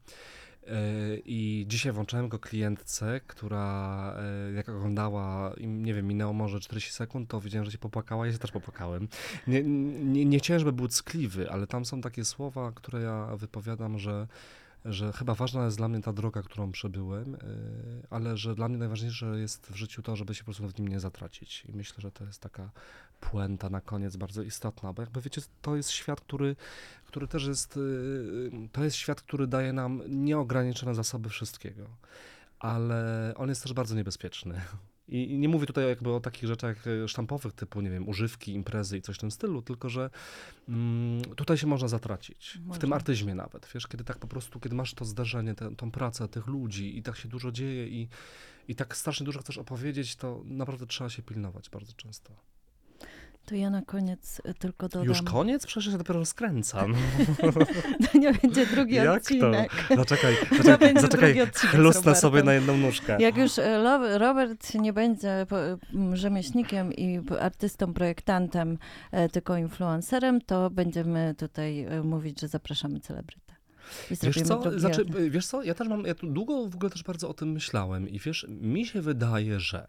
Speaker 3: Y, I dzisiaj włączałem go klientce, która y, jak oglądała, i nie wiem, minęło może 40 sekund, to widziałem, że się popłakała, ja się też popłakałem. Nie, nie, nie chciałem, żeby był ckliwy, ale tam są takie słowa, które ja wypowiadam, że że chyba ważna jest dla mnie ta droga, którą przebyłem, y, ale że dla mnie najważniejsze jest w życiu to, żeby się po prostu w nim nie zatracić. I myślę, że to jest taka puenta na koniec bardzo istotna, bo jakby wiecie, to jest świat, który, który też jest, y, to jest świat, który daje nam nieograniczone zasoby wszystkiego, ale on jest też bardzo niebezpieczny. I nie mówię tutaj jakby o takich rzeczach e, sztampowych, typu, nie wiem, używki, imprezy i coś w tym stylu, tylko że mm, tutaj się można zatracić. W tym
Speaker 2: Można.
Speaker 3: artyzmie nawet, wiesz, kiedy tak po prostu, kiedy masz to zdarzenie, tę, tą pracę tych ludzi i tak się dużo dzieje i, i tak strasznie dużo chcesz opowiedzieć, to naprawdę trzeba się pilnować bardzo często.
Speaker 1: To ja na koniec y, tylko dodam.
Speaker 3: Już koniec? Przecież ja dopiero skręcam.
Speaker 1: To nie będzie drugi
Speaker 3: Jak to?
Speaker 1: odcinek.
Speaker 3: Zaczekaj,
Speaker 2: będzie
Speaker 3: zaczekaj, zaczekaj.
Speaker 2: odcinek z
Speaker 3: Chlustnę sobie na jedną nóżkę.
Speaker 1: Jak już Lo- Robert nie będzie po- m, rzemieślnikiem i artystą, projektantem, e, tylko influencerem, to będziemy tutaj mówić, że zapraszamy celebrytę.
Speaker 3: Wiesz co, znaczy, wiesz co, ja też mam, ja tu długo w ogóle też bardzo o tym myślałem i wiesz, mi się wydaje, że,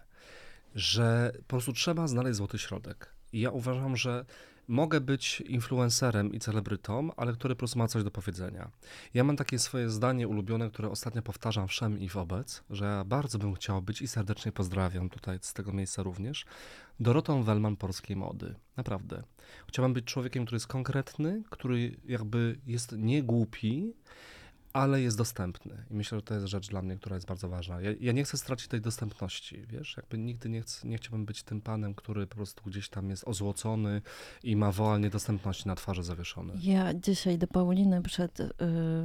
Speaker 3: że po prostu trzeba znaleźć złoty środek. Ja uważam, że mogę być influencerem i celebrytą, ale który po prostu ma coś do powiedzenia. Ja mam takie swoje zdanie ulubione, które ostatnio powtarzam wszem i wobec, że ja bardzo bym chciał być i serdecznie pozdrawiam tutaj z tego miejsca również, Dorotą Wellman polskiej mody. Naprawdę. Chciałbym być człowiekiem, który jest konkretny, który jakby jest nie głupi, ale jest dostępny. I myślę, że to jest rzecz dla mnie, która jest bardzo ważna. Ja, ja nie chcę stracić tej dostępności, wiesz? Jakby nigdy nie, chcę, nie chciałbym być tym panem, który po prostu gdzieś tam jest ozłocony i ma woal niedostępności na twarzy zawieszony.
Speaker 1: Ja dzisiaj do Pauliny przed y,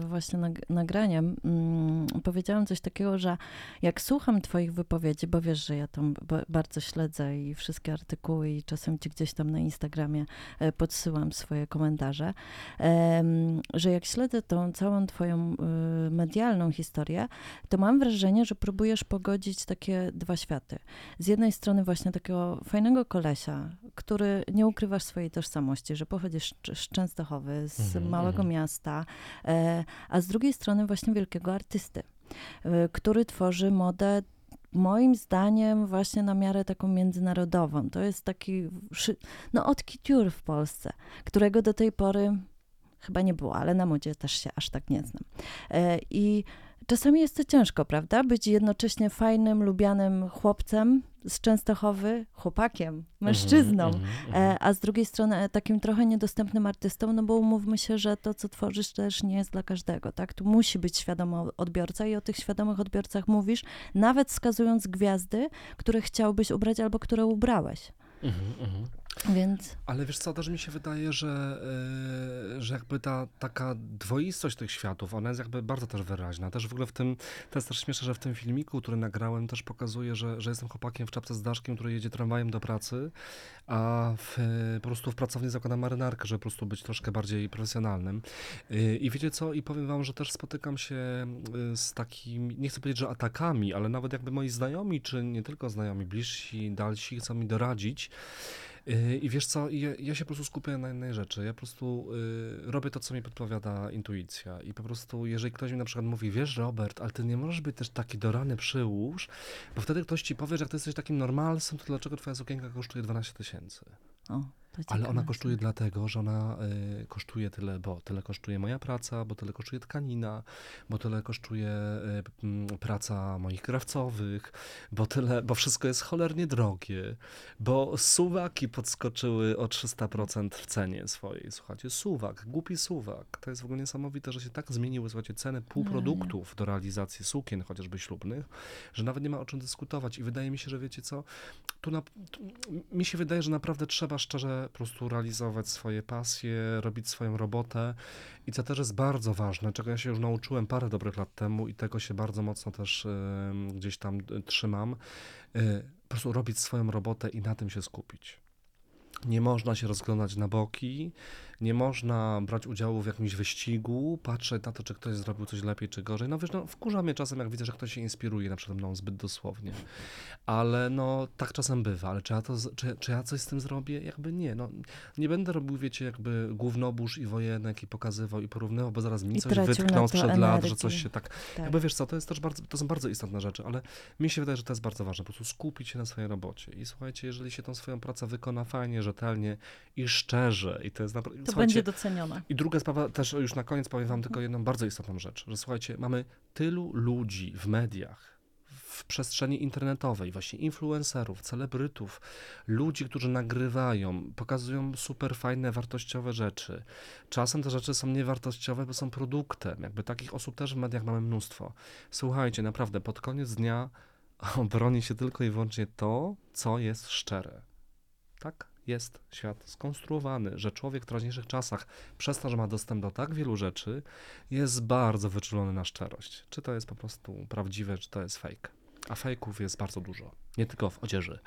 Speaker 1: właśnie nag- nagraniem mm, powiedziałam coś takiego, że jak słucham twoich wypowiedzi, bo wiesz, że ja tam ba- bardzo śledzę i wszystkie artykuły i czasem ci gdzieś tam na Instagramie e, podsyłam swoje komentarze, że jak śledzę tą całą twoją medialną historię, to mam wrażenie, że próbujesz pogodzić takie dwa światy. Z jednej strony właśnie takiego fajnego kolesia, który nie ukrywasz swojej tożsamości, że pochodzisz z- Częstochowy, z
Speaker 3: Mhm,
Speaker 1: małego
Speaker 3: mhm.
Speaker 1: miasta, e, a z drugiej strony właśnie wielkiego artysty, e, który tworzy modę moim zdaniem właśnie na miarę taką międzynarodową. To jest taki, no od couture w Polsce, którego do tej pory chyba nie było, ale na modzie też się aż tak nie znam. E, I czasami jest to ciężko, prawda? Być jednocześnie fajnym, lubianym chłopcem z Częstochowy, chłopakiem, mężczyzną,
Speaker 3: Mhm, mhm, mhm.
Speaker 1: E, a z drugiej strony takim trochę niedostępnym artystą, no bo umówmy się, że to, co tworzysz, też nie jest dla każdego, tak? Tu musi być świadomy odbiorca i o tych świadomych odbiorcach mówisz, nawet wskazując gwiazdy, które chciałbyś ubrać albo które ubrałeś.
Speaker 3: Mhm, mhm.
Speaker 1: Więc
Speaker 3: Ale wiesz co, też mi się wydaje, że, yy, że jakby ta taka dwoistość tych światów, ona jest jakby bardzo też wyraźna. Też w ogóle w tym, to jest też śmieszne, że w tym filmiku, który nagrałem, też pokazuje, że, że jestem chłopakiem w czapce z daszkiem, który jedzie tramwajem do pracy, a w, po prostu w pracowni zakładam marynarkę, żeby po prostu być troszkę bardziej profesjonalnym. Yy, I wiecie co, i powiem wam, że też spotykam się yy, z takimi, nie chcę powiedzieć, że atakami, ale nawet jakby moi znajomi, czy nie tylko znajomi, bliżsi, dalsi, chcą mi doradzić, I wiesz co, ja, ja się po prostu skupiam na jednej rzeczy. Ja po prostu yy, robię to, co mi podpowiada intuicja. I po prostu, jeżeli ktoś mi na przykład mówi, wiesz, Robert, ale ty nie możesz być też taki do rany przyłóż, bo wtedy ktoś ci powie, że jak ty jesteś takim normalsem, to dlaczego twoja sukienka kosztuje 12 tysięcy?
Speaker 1: o,
Speaker 3: Ale ona kosztuje dlatego, że ona y, kosztuje tyle, bo tyle kosztuje moja praca, bo tyle kosztuje tkanina, bo tyle kosztuje y, praca moich krawcowych, bo tyle, bo wszystko jest cholernie drogie, bo suwaki podskoczyły o 300% w cenie swojej. Słuchajcie, suwak, głupi suwak. To jest w ogóle niesamowite, że się tak zmieniły, słuchajcie, ceny półproduktów do realizacji sukien, chociażby ślubnych, że nawet nie ma o czym dyskutować. I wydaje mi się, że wiecie co, tu, na, tu mi się wydaje, że naprawdę trzeba szczerze po prostu realizować swoje pasje, robić swoją robotę i co też jest bardzo ważne, czego ja się już nauczyłem parę dobrych lat temu i tego się bardzo mocno też em, gdzieś tam y, trzymam, y, po prostu robić swoją robotę i na tym się skupić. Nie można się rozglądać na boki, nie można brać udziału w jakimś wyścigu, patrzeć na to, czy ktoś zrobił coś lepiej, czy gorzej. No wiesz, no, wkurza mnie czasem, jak widzę, że ktoś się inspiruje na przykład mną zbyt dosłownie. Ale no, tak czasem bywa. Ale czy ja, to, czy, czy ja coś z tym zrobię? Jakby nie. No, nie będę robił, wiecie, jakby gównobóż i wojenek i pokazywał i porównywał, bo zaraz mi
Speaker 1: I
Speaker 3: coś wytknął sprzed lat, że coś się tak
Speaker 1: Tak.
Speaker 3: jakby wiesz co, to jest też bardzo, to są bardzo istotne rzeczy, ale mi się wydaje, że to jest bardzo ważne, po prostu skupić się na swojej robocie. I słuchajcie, jeżeli się tą swoją pracę wykona fajnie, rzetelnie i szczerze, i to jest naprawdę.
Speaker 2: To będzie docenione.
Speaker 3: i druga sprawa, też już na koniec powiem wam tylko jedną bardzo istotną rzecz, że słuchajcie, mamy tylu ludzi w mediach, w przestrzeni internetowej, właśnie influencerów, celebrytów, ludzi, którzy nagrywają, pokazują super fajne, wartościowe rzeczy. Czasem te rzeczy są niewartościowe, bo są produktem. Jakby takich osób też w mediach mamy mnóstwo. Słuchajcie, naprawdę, pod koniec dnia broni się tylko i wyłącznie to, co jest szczere. Tak jest świat skonstruowany, że człowiek w teraźniejszych czasach, przez to, że ma dostęp do tak wielu rzeczy, jest bardzo wyczulony na szczerość. Czy to jest po prostu prawdziwe, czy to jest fake. A fejków jest bardzo dużo. Nie tylko w odzieży.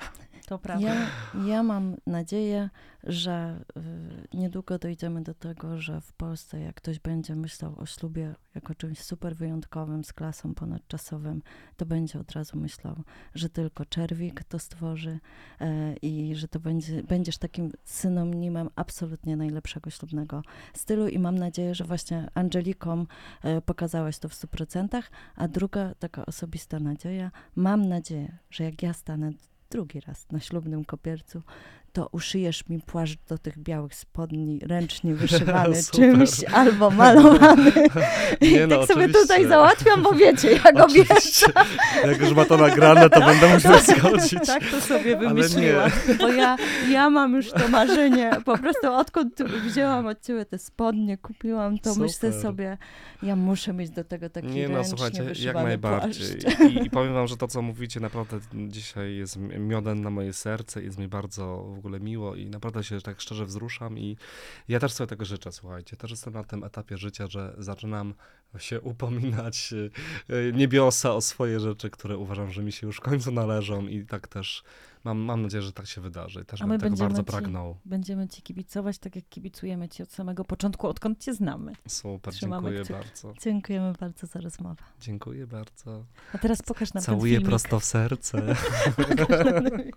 Speaker 2: To prawda.
Speaker 1: Ja, ja mam nadzieję, że y, niedługo dojdziemy do tego, że w Polsce, jak ktoś będzie myślał o ślubie jako czymś super wyjątkowym, z klasą ponadczasowym, to będzie od razu myślał, że tylko czerwik to stworzy e, i że to będzie, będziesz takim synonimem absolutnie najlepszego ślubnego stylu. I mam nadzieję, że właśnie Angelikom e, pokazałaś to w 100%. A druga taka osobista nadzieja, mam nadzieję, że jak ja stanę drugi raz na ślubnym kopiercu, to uszyjesz mi płaszcz do tych białych spodni, ręcznie wyszywany czymś albo malowany. I
Speaker 3: Nie no,
Speaker 1: tak sobie
Speaker 3: oczywiście.
Speaker 1: tutaj załatwiam, bo wiecie, ja go wiem.
Speaker 3: Oczywiście. Jak już ma to nagrane, to będę musiał zgodzić.
Speaker 1: Tak to sobie wymyśliłam, bo ja, ja mam już to marzenie. Po prostu odkąd wzięłam od ciebie te spodnie, kupiłam to, myślę
Speaker 3: Super.
Speaker 1: sobie, ja muszę mieć do tego taki
Speaker 3: Nie no, słuchajcie, jak najbardziej. I, I powiem wam, że to, co mówicie, naprawdę dzisiaj jest miodem na moje serce, jest mi bardzo w ogóle miło i naprawdę się tak szczerze wzruszam i ja też sobie tego życzę, słuchajcie. Też jestem na tym etapie życia, że zaczynam się upominać e, niebiosa o swoje rzeczy, które uważam, że mi się już w końcu należą i tak też mam, mam nadzieję, że tak się wydarzy. Też
Speaker 2: A
Speaker 3: bym
Speaker 2: my
Speaker 3: tego
Speaker 2: będziemy
Speaker 3: bardzo
Speaker 2: ci-
Speaker 3: pragnął.
Speaker 2: Będziemy ci kibicować, tak jak kibicujemy ci od samego początku, odkąd cię znamy.
Speaker 3: Super,
Speaker 2: Trzymamy
Speaker 3: dziękuję
Speaker 2: kciuki.
Speaker 3: bardzo.
Speaker 1: Dziękujemy bardzo za rozmowę.
Speaker 3: Dziękuję bardzo.
Speaker 2: A teraz pokaż nam ten
Speaker 3: Całuję
Speaker 2: filmik.
Speaker 3: prosto w serce.